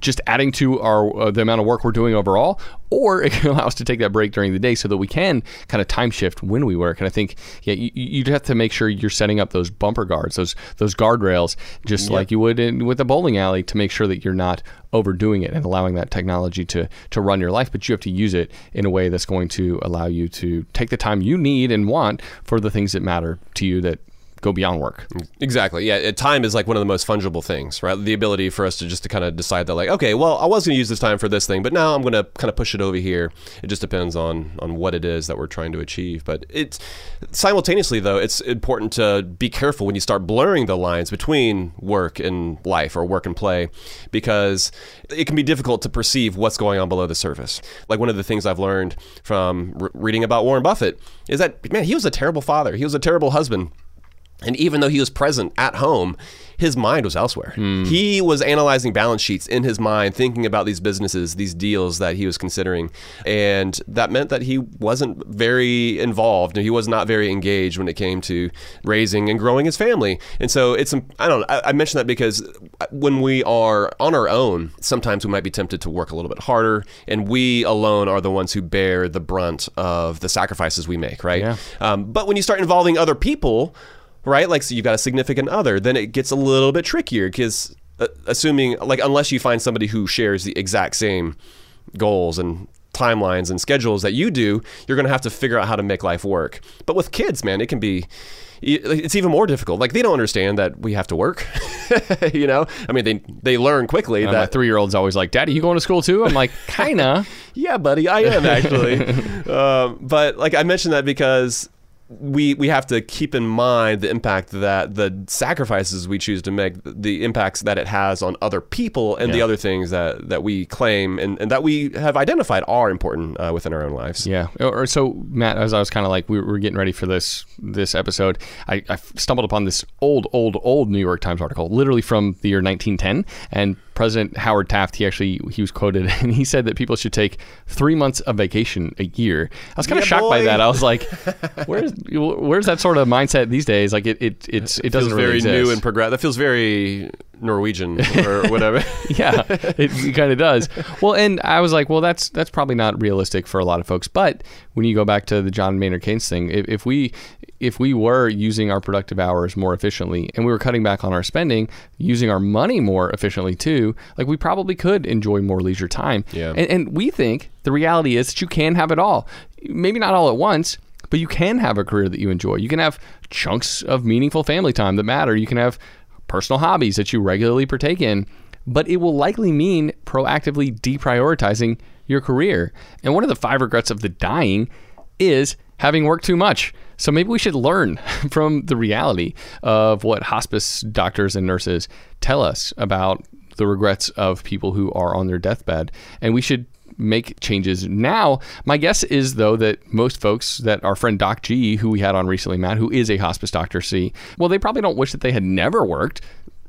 just adding to our uh, the amount of work we're doing overall, or it can allow us to take that break during the day so that we can kind of time shift when we work. And I think yeah, you, you have to make sure you're setting up those bumper guards, those those guardrails, just yep. like you would in, with a bowling alley, to make sure that you're not overdoing it and allowing that technology to to run your life. But you have to use it in a way that's going to allow you to take the time you need and want for the things that matter to you that go beyond work. Exactly. Yeah, uh, time is like one of the most fungible things, right? The ability for us to just to kind of decide that like, okay, well, I was going to use this time for this thing, but now I'm going to kind of push it over here. It just depends on on what it is that we're trying to achieve. But it's simultaneously though, it's important to be careful when you start blurring the lines between work and life or work and play because it can be difficult to perceive what's going on below the surface. Like one of the things I've learned from re- reading about Warren Buffett is that man, he was a terrible father. He was a terrible husband. And even though he was present at home, his mind was elsewhere. Mm. He was analyzing balance sheets in his mind, thinking about these businesses, these deals that he was considering. And that meant that he wasn't very involved. He was not very engaged when it came to raising and growing his family. And so it's, I don't know, I, I mention that because when we are on our own, sometimes we might be tempted to work a little bit harder. And we alone are the ones who bear the brunt of the sacrifices we make, right? Yeah. Um, but when you start involving other people, right? Like, so you've got a significant other, then it gets a little bit trickier because, uh, assuming, like, unless you find somebody who shares the exact same goals and timelines and schedules that you do, you're going to have to figure out how to make life work. But with kids, man, it can be it's even more difficult. Like they don't understand that we have to work. you know, I mean, they they learn quickly. Uh, that my three year old's always like, "Daddy, you going to school too?" I'm like, "Kinda." yeah, buddy, I am actually. um, but like I mentioned that because we we have to keep in mind the impact that the sacrifices we choose to make, the impacts that it has on other people, and yeah. the other things that, that we claim and, and that we have identified are important uh, within our own lives. Yeah. Or so Matt, as I was kind of like we were getting ready for this this episode, I, I stumbled upon this old, old, old New York Times article, literally from the year 1910, and President Howard Taft, he actually he was quoted and he said that people should take three months of vacation a year. I was kind of yeah, shocked boy. by that. I was like, where's where's that sort of mindset these days? Like it it it's, it, doesn't very exist. new and progressive. That feels very Norwegian or whatever. yeah, it, it kind of does. Well, and I was like, well, that's that's probably not realistic for a lot of folks. But when you go back to the John Maynard Keynes thing, if, if we if we were using our productive hours more efficiently and we were cutting back on our spending, using our money more efficiently too, like we probably could enjoy more leisure time. Yeah. And, and we think the reality is that you can have it all. Maybe not all at once, but you can have a career that you enjoy. You can have chunks of meaningful family time that matter. You can have personal hobbies that you regularly partake in, but it will likely mean proactively deprioritizing your career. And one of the five regrets of the dying is having worked too much. So maybe we should learn from the reality of what hospice doctors and nurses tell us about the regrets of people who are on their deathbed. And we should make changes now. My guess is, though, that most folks that our friend Doc G, who we had on recently, Matt, who is a hospice doctor, see, well, they probably don't wish that they had never worked.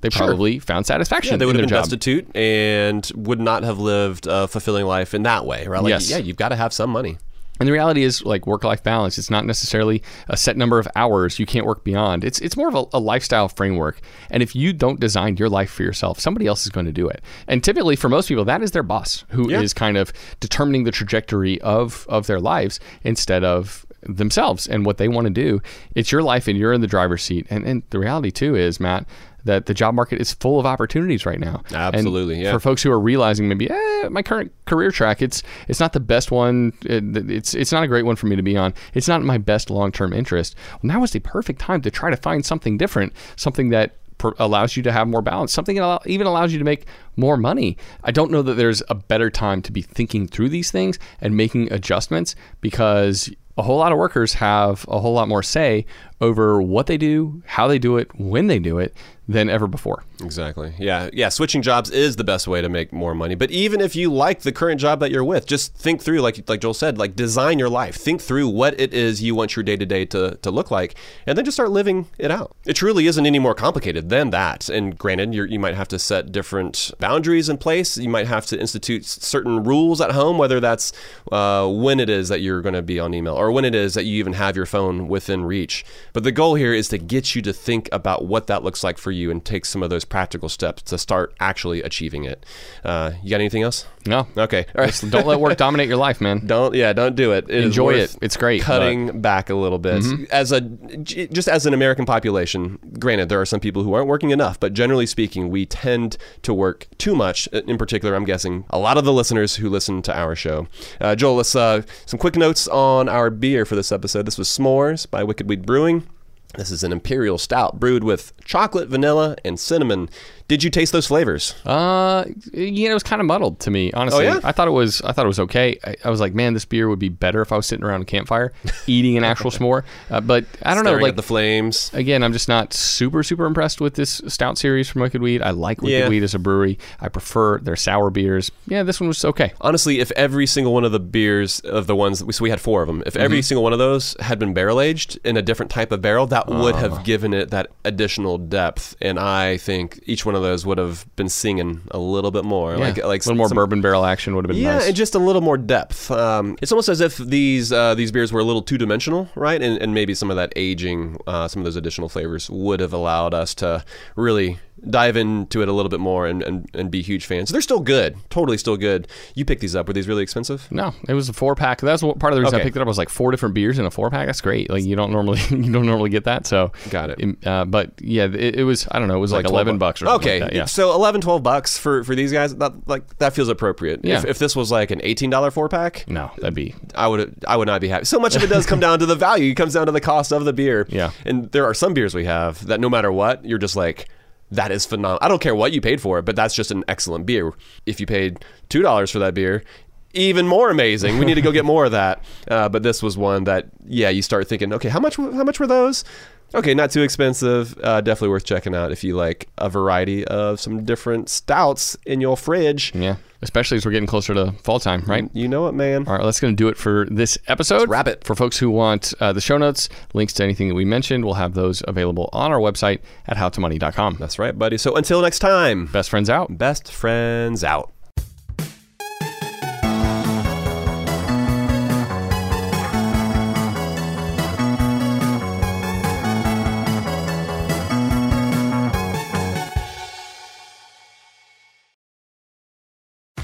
They sure. probably found satisfaction. Yeah, they would have been job. destitute and would not have lived a fulfilling life in that way, right? Like, yes. yeah, you've got to have some money. And the reality is, like work life balance, it's not necessarily a set number of hours you can't work beyond. It's it's more of a, a, lifestyle framework. And if you don't design your life for yourself, somebody else is going to do it. And typically, for most people, that is their boss who yeah. is kind of determining the trajectory of of their lives instead of themselves and what they want to do. It's your life, and you're in the driver's seat. And and the reality too is, Matt, that the job market is full of opportunities right now. Absolutely, and yeah. For folks who are realizing maybe, eh, my current career track, it's it's not the best one. It, it's it's not a great one for me to be on. It's not my best long term interest. Well, now is the perfect time to try to find something different, something that allows you to have more balance, something that even allows you to make more money. I don't know that there's a better time to be thinking through these things and making adjustments because a whole lot of workers have a whole lot more say over what they do, how they do it, when they do it than ever before. Exactly. Yeah. Yeah. Switching jobs is the best way to make more money. But even if you like the current job that you're with, just think through, like like Joel said, like design your life. Think through what it is you want your day to day to to look like, and then just start living it out. It truly isn't any more complicated than that. And granted, you you might have to set different boundaries in place. You might have to institute certain rules at home, whether that's uh, when it is that you're going to be on email or when it is that you even have your phone within reach. But the goal here is to get you to think about what that looks like for you and take some of those practical steps to start actually achieving it. Uh, you got anything else? No. Okay. All right. Don't let work dominate your life, man. Don't yeah, don't do it. It Enjoy it. It's great, Cutting back a little bit as a just as an American population. Granted, there are some people who aren't working enough, but generally speaking, we tend to work too much. In particular, I'm guessing a lot of the listeners who listen to our show. Uh, Joel, let's uh, some quick notes on our beer for this episode. This was S'mores by Wicked Weed Brewing. This is an imperial stout brewed with chocolate, vanilla, and cinnamon. Did you taste those flavors? Uh, yeah, it was kind of muddled to me, honestly. Oh, yeah? I thought it was. I thought it was okay. I, I was like, man, this beer would be better if I was sitting around a campfire eating an actual s'more. Uh, but I don't know. Like the flames. again, I'm just not super super impressed with this stout series from Wicked Weed. I like Wicked Yeah. Weed as a brewery. I prefer their sour beers. Yeah, this one was okay. Honestly, if every single one of the beers of the ones that we, so we had four of them, if every single one of those had been barrel aged in a different type of barrel, that would have given it that additional depth. And I think each one of those would have been singing a little bit more, Yeah. like like a little more some- bourbon barrel action would have been Yeah, nice. and just a little more depth. Um, it's almost as if these uh, these beers were a little two dimensional, right? And, and maybe some of that aging, uh, some of those additional flavors would have allowed us to really dive into it a little bit more and, and, and be huge fans. They're still good, totally still good. You picked these up. Were these really expensive? No, it was a four pack. That's what, part of the reason I picked it up. Was like four different beers in a four pack. That's great. Like you don't normally you don't normally get that. So Got it. Uh, but yeah, it, it was I don't know. It was like, 12 eleven bucks or something okay like that. Yeah. so 11 12 bucks for for these guys that like that feels appropriate Yeah. if, if this was like an $18 four pack No, that'd be I would I would not be happy. So much of it does come down to the value. It comes down to the cost of the beer. Yeah. And there are some beers we have that no matter what, you're just like, that is phenomenal. I don't care what you paid for it, but that's just an excellent beer. If you paid two dollars for that beer, even more amazing. We need to go get more of that. Uh, but this was one that, yeah, you start thinking, okay, how much? How much were those? Okay, not too expensive. Uh, definitely worth checking out if you like a variety of some different stouts in your fridge. yeah. Especially as we're getting closer to fall time, right? You know it, man. All right, that's going to do it for this episode. wrap it. For folks who want uh, the show notes, links to anything that we mentioned, we'll have those available on our website at howtomoney.com. That's right, buddy. So until next time. Best friends out. Best friends out.